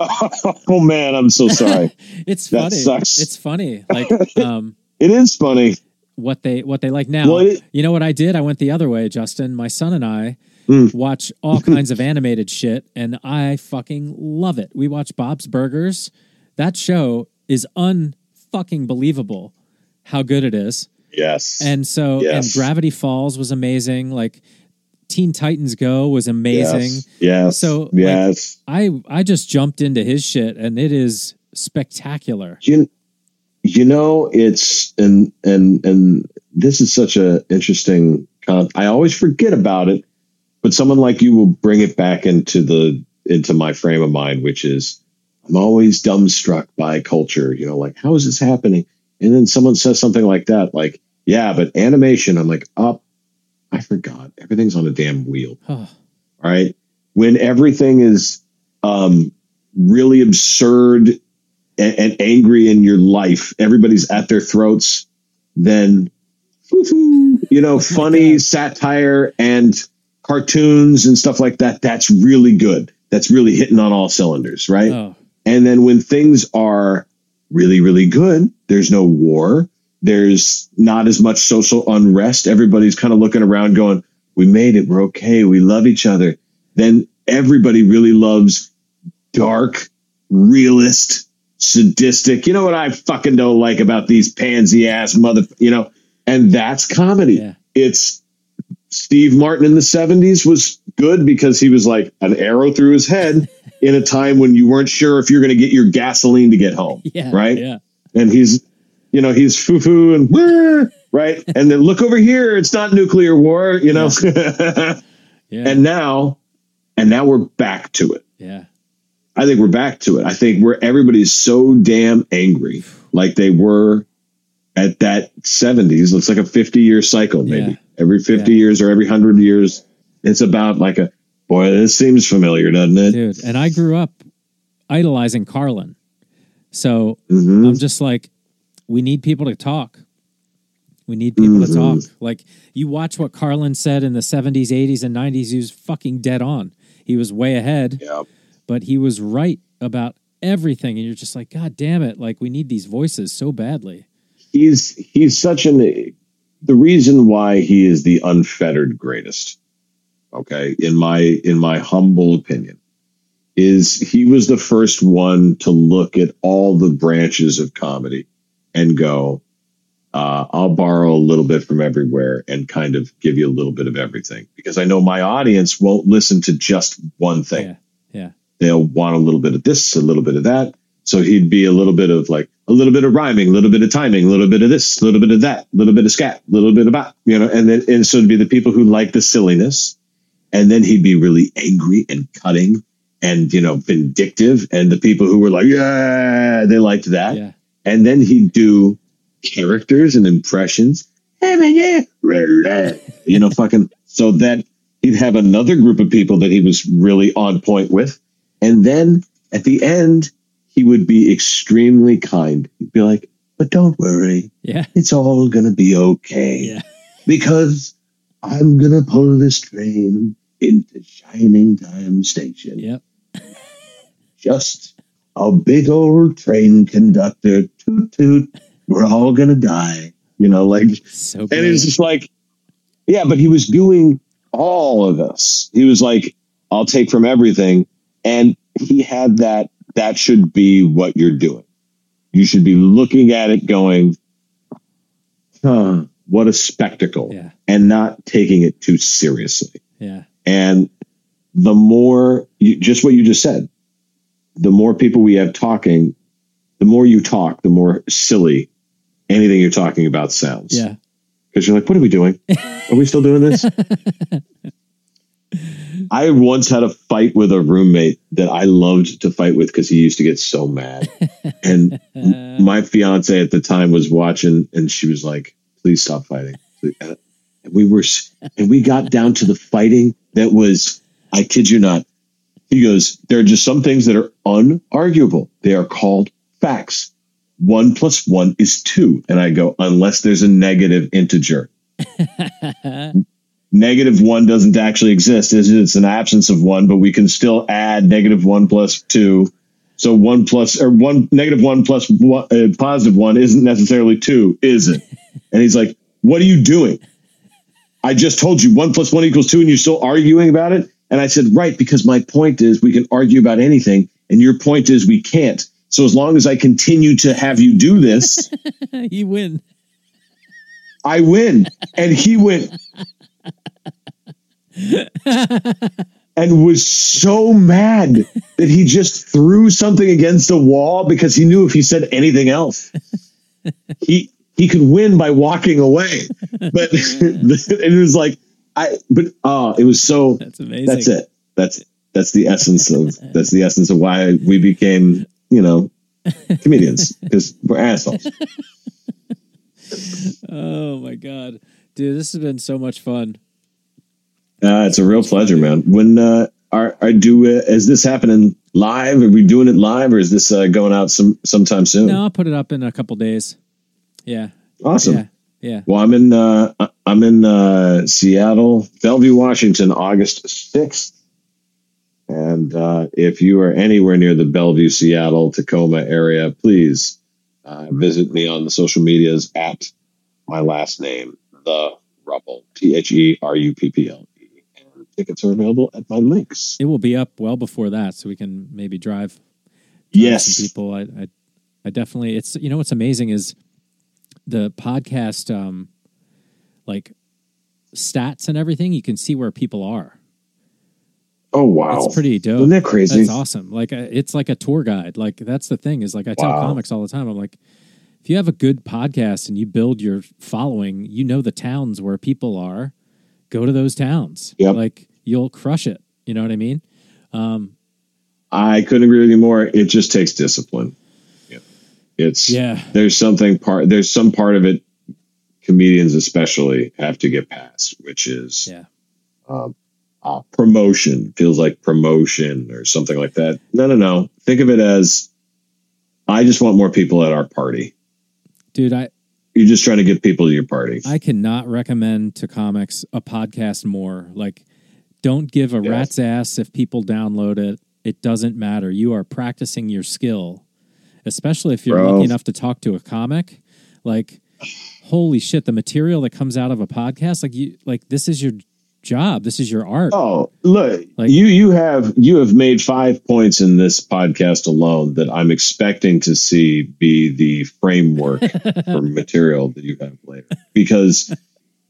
oh man, I'm so sorry. it's That funny. sucks. It's funny. Like, um. it is funny. what they what they like now. Well, it- you know what I did? I went the other way, Justin. My son and I Mm. watch all kinds of animated shit, and I fucking love it. We watch Bob's Burgers. That show is unfucking believable. How good it is. Yes. And so, and Gravity Falls was amazing. Like Teen Titans Go was amazing. Yes. Yes. So, like- yes. I I just jumped into his shit, and it is spectacular. you, you know it's and and and this is such a interesting con- I always forget about it, but someone like you will bring it back into the into my frame of mind, which is I'm always dumbstruck by culture. You know, like how is this happening? And then someone says something like that, like, yeah, but animation. I'm like, up. I forgot. Everything's on a damn wheel. Oh, All right. When everything is um, really absurd and, and angry in your life, everybody's at their throats, then, you know, funny satire and cartoons and stuff like that, that's really good. That's really hitting on all cylinders, right? oh, And then when things are really, really good, there's no war, there's not as much social unrest. Everybody's kind of looking around going, we made it, we're okay, we love each other. Then everybody really loves dark, realist, sadistic. You know what I fucking don't like about these pansy ass mother, you know, and that's comedy. Yeah. It's Steve Martin in the 70s was good because he was like an arrow through his head in a time when you weren't sure if you're going to get your gasoline to get home. yeah, Right. Yeah, And he's, you know, he's foo foo and "Wah," right. and then look over here. It's not nuclear war, you know. yeah, and now, and now we're back to it. yeah. I think we're back to it. I think where everybody's so damn angry, like they were at that 70s. It's like a 50 year cycle, maybe Yeah. every 50 Yeah. years or every 100 years. It's about like a boy, this seems familiar, doesn't it? dude. And I grew up idolizing Carlin, so Mhm. I'm just like, we need people to talk. We need people to Mhm. talk. Like you watch what Carlin said in the 70s, 80s, and 90s. He was fucking dead on. He was way ahead, Yeah. but he was right about everything. And you're just like, God damn it! Like we need these voices so badly. He's, he's such an, the reason why he is the unfettered greatest. Okay. In my, in my humble opinion is he was the first one to look at all the branches of comedy and go, uh, I'll borrow a little bit from everywhere and kind of give you a little bit of everything because I know my audience won't listen to just one thing. Yeah. Yeah. They'll want a little bit of this, a little bit of that. So he'd be a little bit of like a little bit of rhyming, a little bit of timing, a little bit of this, a little bit of that, a little bit of scat, a little bit of that, you know, and then, and so it'd be the people who like the silliness. And then he'd be really angry and cutting and, you know, vindictive. And the people who were like, yeah, they liked that. Yeah. And then he'd do characters and impressions. You know, fucking, so that he'd have another group of people that he was really on point with. And then at the end, he would be extremely kind. He'd be like, but don't worry. Yeah. It's all going to be okay. Yeah. Because I'm going to pull this train into Shining Time Station. Yep. Just a big old train conductor. Toot toot. We're all to die. You know, like, So and it's just like, yeah, but he was doing all of this. He was like, I'll take from everything. And he had that, that should be what you're doing. You should be looking at it going, huh, what a spectacle, Yeah. and not taking it too seriously. Yeah. And the more, you, just what you just said, the more people we have talking, the more you talk, the more silly anything you're talking about sounds Yeah. because you're like, what are we doing? Are we still doing this? I once had a fight with a roommate that I loved to fight with because he used to get so mad. And my fiance at the time was watching and she was like, please stop fighting. Uh, and we were, and we got down to the fighting that was, I kid you not. He goes, there are just some things that are unarguable. They are called facts. One plus one is two. And I go, unless there's a negative integer. negative one doesn't actually exist. It's, it's an absence of one, but we can still add negative one plus two. So one plus or one negative one plus one, uh, positive one isn't necessarily two, is it? and he's like, "What are you doing? I just told you one plus one equals two, and you're still arguing about it." And I said, "Right, because my point is we can argue about anything, and your point is we can't. So as long as I continue to have you do this." you win. I win. And he went and was so mad that he just threw something against a wall because he knew if he said anything else, he he could win by walking away. But it was like I but oh, it was so That's amazing. that's it. That's. That's the essence of that's the essence of why we became, you know, comedians because we're assholes. Oh my god, dude, this has been so much fun. Uh, it's a real pleasure, man. When uh, are, are do uh, is this happening live? Are we doing it live, or is this uh, going out some sometime soon? No, I'll put it up in a couple days. Yeah, Awesome. yeah, yeah. Well, I'm in uh, I'm in uh, Seattle, Bellevue, Washington, August sixth. And uh, if you are anywhere near the Bellevue, Seattle, Tacoma area, please uh, visit me on the social medias at my last name, the Rupple, T H E R U P P L E. And tickets are available at my links. It will be up well before that, so we can maybe drive. drive Yes. some people. I, I, I definitely. It's you know what's amazing is the podcast, um, like stats and everything. You can see where people are. Oh wow, It's pretty dope. Isn't that crazy? That's awesome. Like uh, it's like a tour guide. Like that's the thing is like I tell Wow. comics all the time. I'm like, if you have a good podcast and you build your following, you know the towns where people are. Go to those towns. Yep. Like you'll crush it. You know what I mean? Um, I couldn't agree with you more. It just takes discipline. It's yeah. there's something part there's some part of it comedians especially have to get past, which is Yeah. um, uh, promotion. Feels like promotion or something like that. No, no, no. Think of it as I just want more people at our party. Dude, I, You're just trying to get people to your party. I cannot recommend to comics a podcast more. Like, don't give a Yes. rat's ass if people download it. It doesn't matter. You are practicing your skill, especially if you're Bro. lucky enough to talk to a comic. Like, holy shit, the material that comes out of a podcast, like you, like this is your job. This is your art. Oh, look, Like- you you have you have made five points in this podcast alone that I'm expecting to see be the framework for material that you have later. Because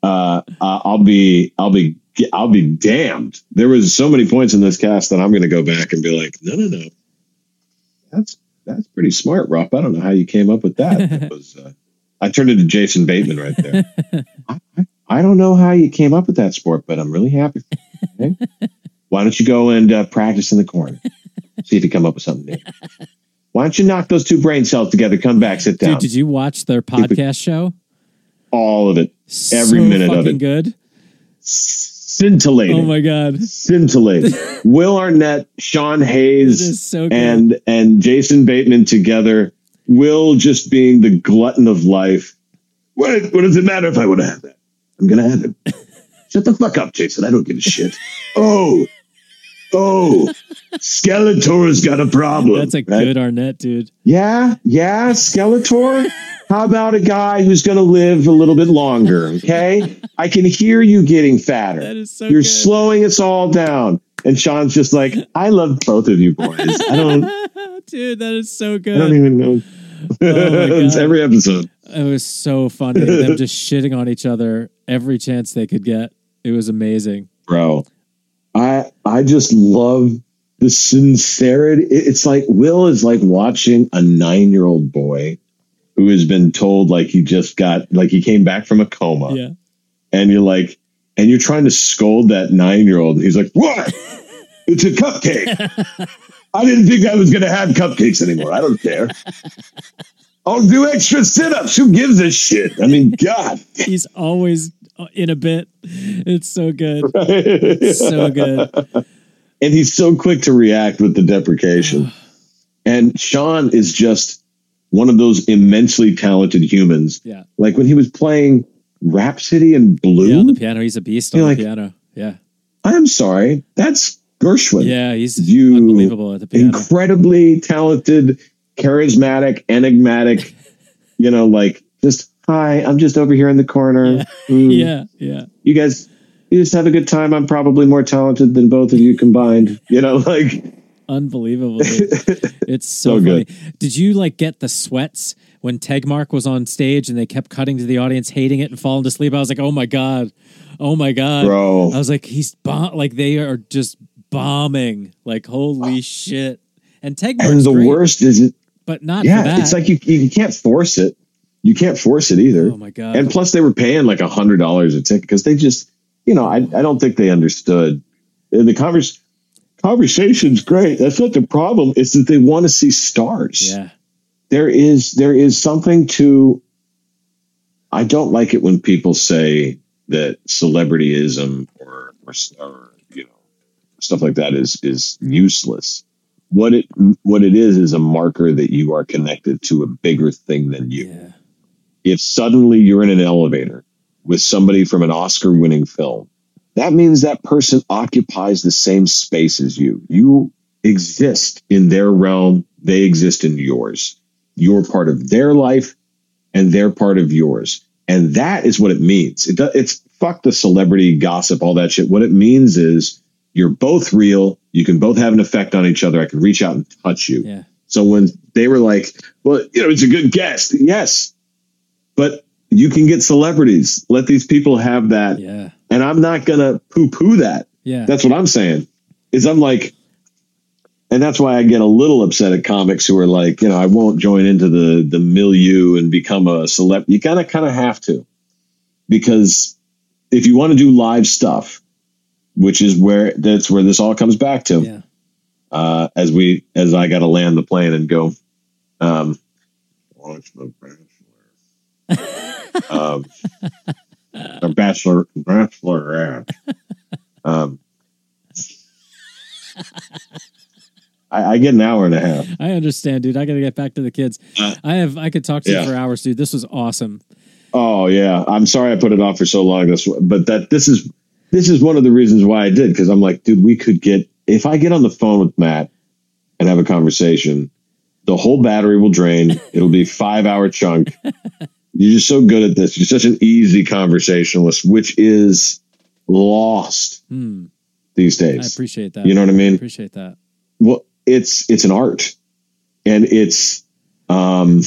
uh, I'll be I'll be I'll be damned. There was so many points in this cast that I'm going to go back and be like, no, no, no, that's that's pretty smart, Rupp. I don't know how you came up with that. That was uh, I turned into Jason Bateman right there. I, I- don't know how you came up with that sport, but I'm really happy. okay? Why don't you go and uh, practice in the corner? See if you come up with something new. Why don't you knock those two brain cells together? Come back, sit down. Dude, did you watch their podcast show? All of it, every So minute of it, good. Scintillating, Oh my god, scintillating. Will Arnett, Sean Hayes, so and and Jason Bateman together. Will just being the glutton of life. What, what does it matter if I would have that? I'm gonna have it. Shut the fuck up, Jason. I don't give a shit. Oh, oh, Skeletor's got a problem. That's a right? good Arnett, dude. Yeah, yeah, Skeletor. How about a guy who's gonna live a little bit longer? Okay, I can hear you getting fatter. That is so You're good. slowing us all down. And Sean's just like, I love both of you boys. I don't. dude, that is so good. I don't even know. Oh it's every episode. It was so funny. Them just shitting on each other every chance they could get. It was amazing. bro. I I just love the sincerity. It's like Will is like watching a nine year old boy who has been told like he just got like he came back from a coma, Yeah. and you're like, and you're trying to scold that nine year old. He's like, "What? It's a cupcake. I didn't think I was going to have cupcakes anymore. I don't care." I'll do extra sit-ups. Who gives a shit? I mean, God. He's always uh, in a bit. It's so good. it's So good. and he's so quick to react with the deprecation. and Sean is just one of those immensely talented humans. Yeah. Like when he was playing Rhapsody in Blue, Yeah, on the piano. He's a beast on the like- piano. Yeah. I'm sorry, that's Gershwin. Yeah, he's You unbelievable at the piano. Incredibly talented, charismatic, enigmatic, you know, like just hi, I'm just over here in the corner. Mm, yeah, yeah. You guys you just have a good time. I'm probably more talented than both of you combined. You know, like Unbelievable. It's so, So funny. good. Did you like get the sweats when Tegmark was on stage and they kept cutting to the audience hating it and falling to sleep? I was like, oh my God. Oh my God. Bro. I was like, he's bomb like they are just bombing. Like, holy uh, shit. And Tegmark. and the great, worst is it but not yeah that. it's like you, you can't force it you can't force it either Oh my God. and plus they were paying like a hundred dollars a ticket because they just you know I, I don't think they understood the convers conversation's great that's not the problem it's that they want to see stars yeah. there is there is something to i don't like it when people say that celebrityism or or, or you know stuff like that is is useless what it what it is is a marker that you are connected to a bigger thing than you Yeah. if suddenly you're in an elevator with somebody from an Oscar winning film, that means that person occupies the same space as you. You exist in their realm, they exist in yours. You're part of their life and they're part of yours. And that is what it means. It, it's fuck the celebrity gossip, all that shit. What it means is you're both real. You can both have an effect on each other. I can reach out and touch you. Yeah. So when they were like, well, you know, it's a good guest. Yes. But you can get celebrities. Let these people have that. Yeah. And I'm not going to poo poo that. Yeah. That's what I'm saying. Is I'm like, and that's why I get a little upset at comics who are like, you know, I won't join into the the milieu and become a celeb. You gotta kind of have to, because if you want to do live stuff, which is where that's where this all comes back to yeah. uh, as we as I got to land the plane and go. Um, watch the um, the bachelor bachelorette. Um, I, I get an hour and a half. I understand, dude. I got to get back to the kids. Uh, I have. I could talk to yeah. you for hours, dude. This was awesome. Oh yeah, I'm sorry I put it off for so long. This, but that this is this is one of the reasons why I did because I'm like, dude, we could get if I get on the phone with Matt and have a conversation, the whole battery will drain. It'll be five hour chunk. You're just so good at this. You're such an easy conversationalist, which is lost Hmm. these days. I appreciate that. You know what I mean? I appreciate that. well it's it's an art and it's um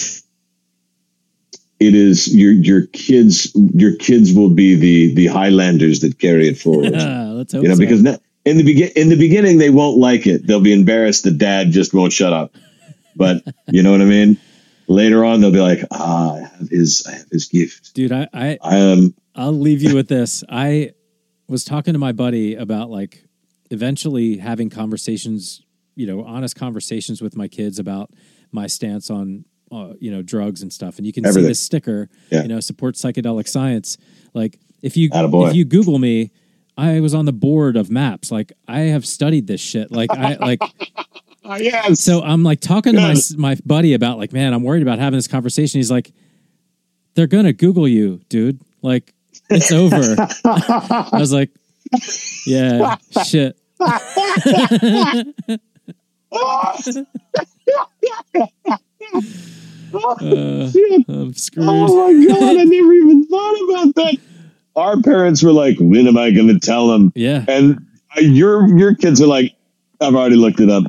it is your your kids your kids will be the the highlanders that carry it forward Let's hope you know so. because na- in the begin in the beginning they won't like it they'll be embarrassed The dad just won't shut up but you know what i mean later on they'll be like ah i have his i have his gift dude, I, I i am I'll leave you with this. I was talking to my buddy about like eventually having conversations, you know, honest conversations with my kids about my stance on, uh, you know, drugs and stuff. And you can see this sticker, Yeah. you know, support psychedelic science. Like if you Attaboy. if you Google me, I was on the board of MAPS. Like I have studied this shit. Like I like yes so I'm like talking to my my buddy about like, man, I'm worried about having this conversation. He's like, they're gonna Google you, dude. Like it's over. I was like, yeah, shit. Uh, I'm screwed. Oh my god, I never even thought about that. Our parents were like, "When am I going to tell them?" Yeah, And uh, your your kids are like, "I've already looked it up.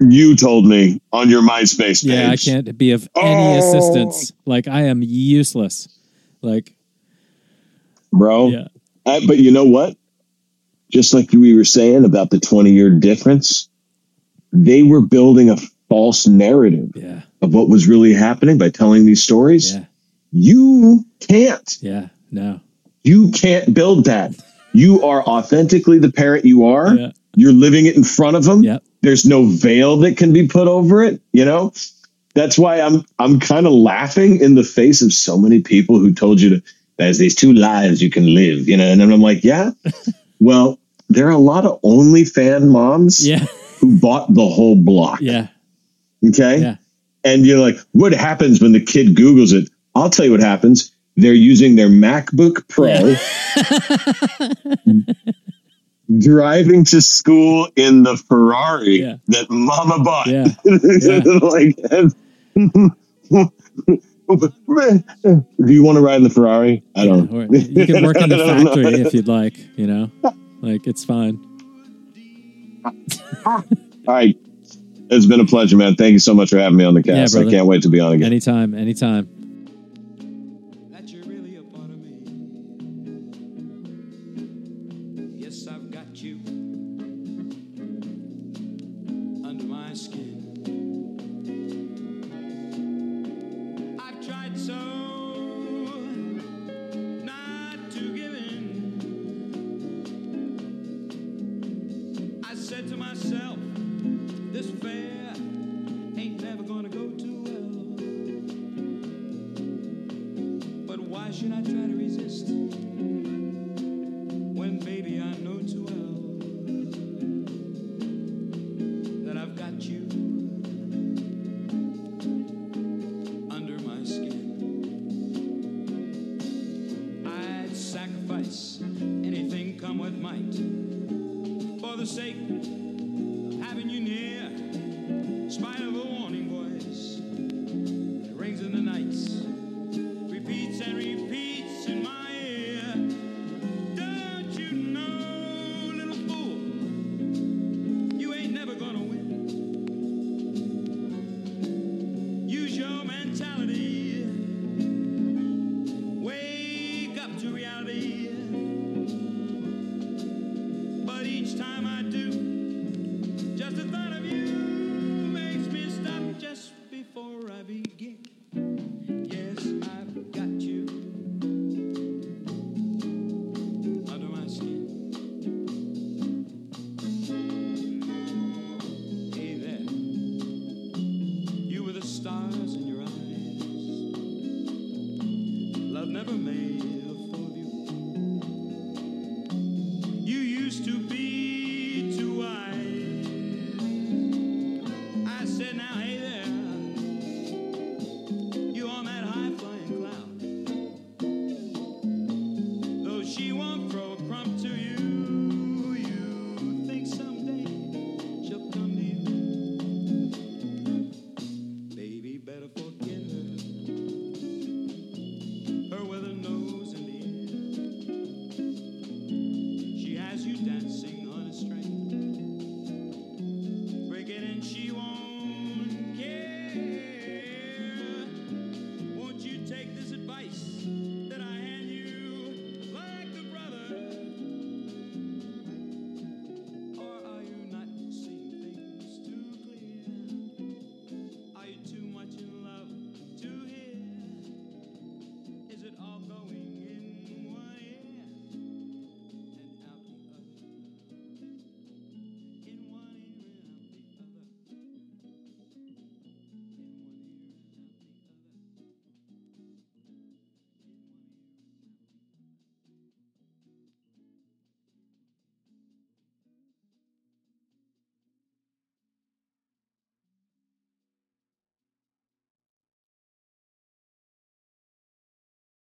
You told me on your MySpace page." yeah. I can't be of any Oh. assistance. Like I am useless. Like bro. yeah, I- but you know what? Just like we were saying about the twenty year difference, they were building a false narrative yeah, of what was really happening by telling these stories. yeah, You can't. yeah. No, You can't build that. You are authentically the parent you are. Yeah. You're living it in front of them. Yep. There's no veil that can be put over it. You know, that's why I'm I'm kind of laughing in the face of so many people who told you to there's these two lives you can live. You know, and I'm like, yeah. well, there are a lot of OnlyFan moms yeah, who bought the whole block. yeah, Okay. yeah. And you're like, what happens when the kid Googles it? I'll tell you what happens. They're using their MacBook Pro, driving to school in the Ferrari Yeah. that mama bought. Yeah. like, do you want to ride in the Ferrari? I don't. Or you can work in the I don't know. factory if you'd like. You know, like it's fine. All right. It's been a pleasure, man. Thank you so much for having me on the cast. I can't wait to be on again. Anytime, anytime. My skin.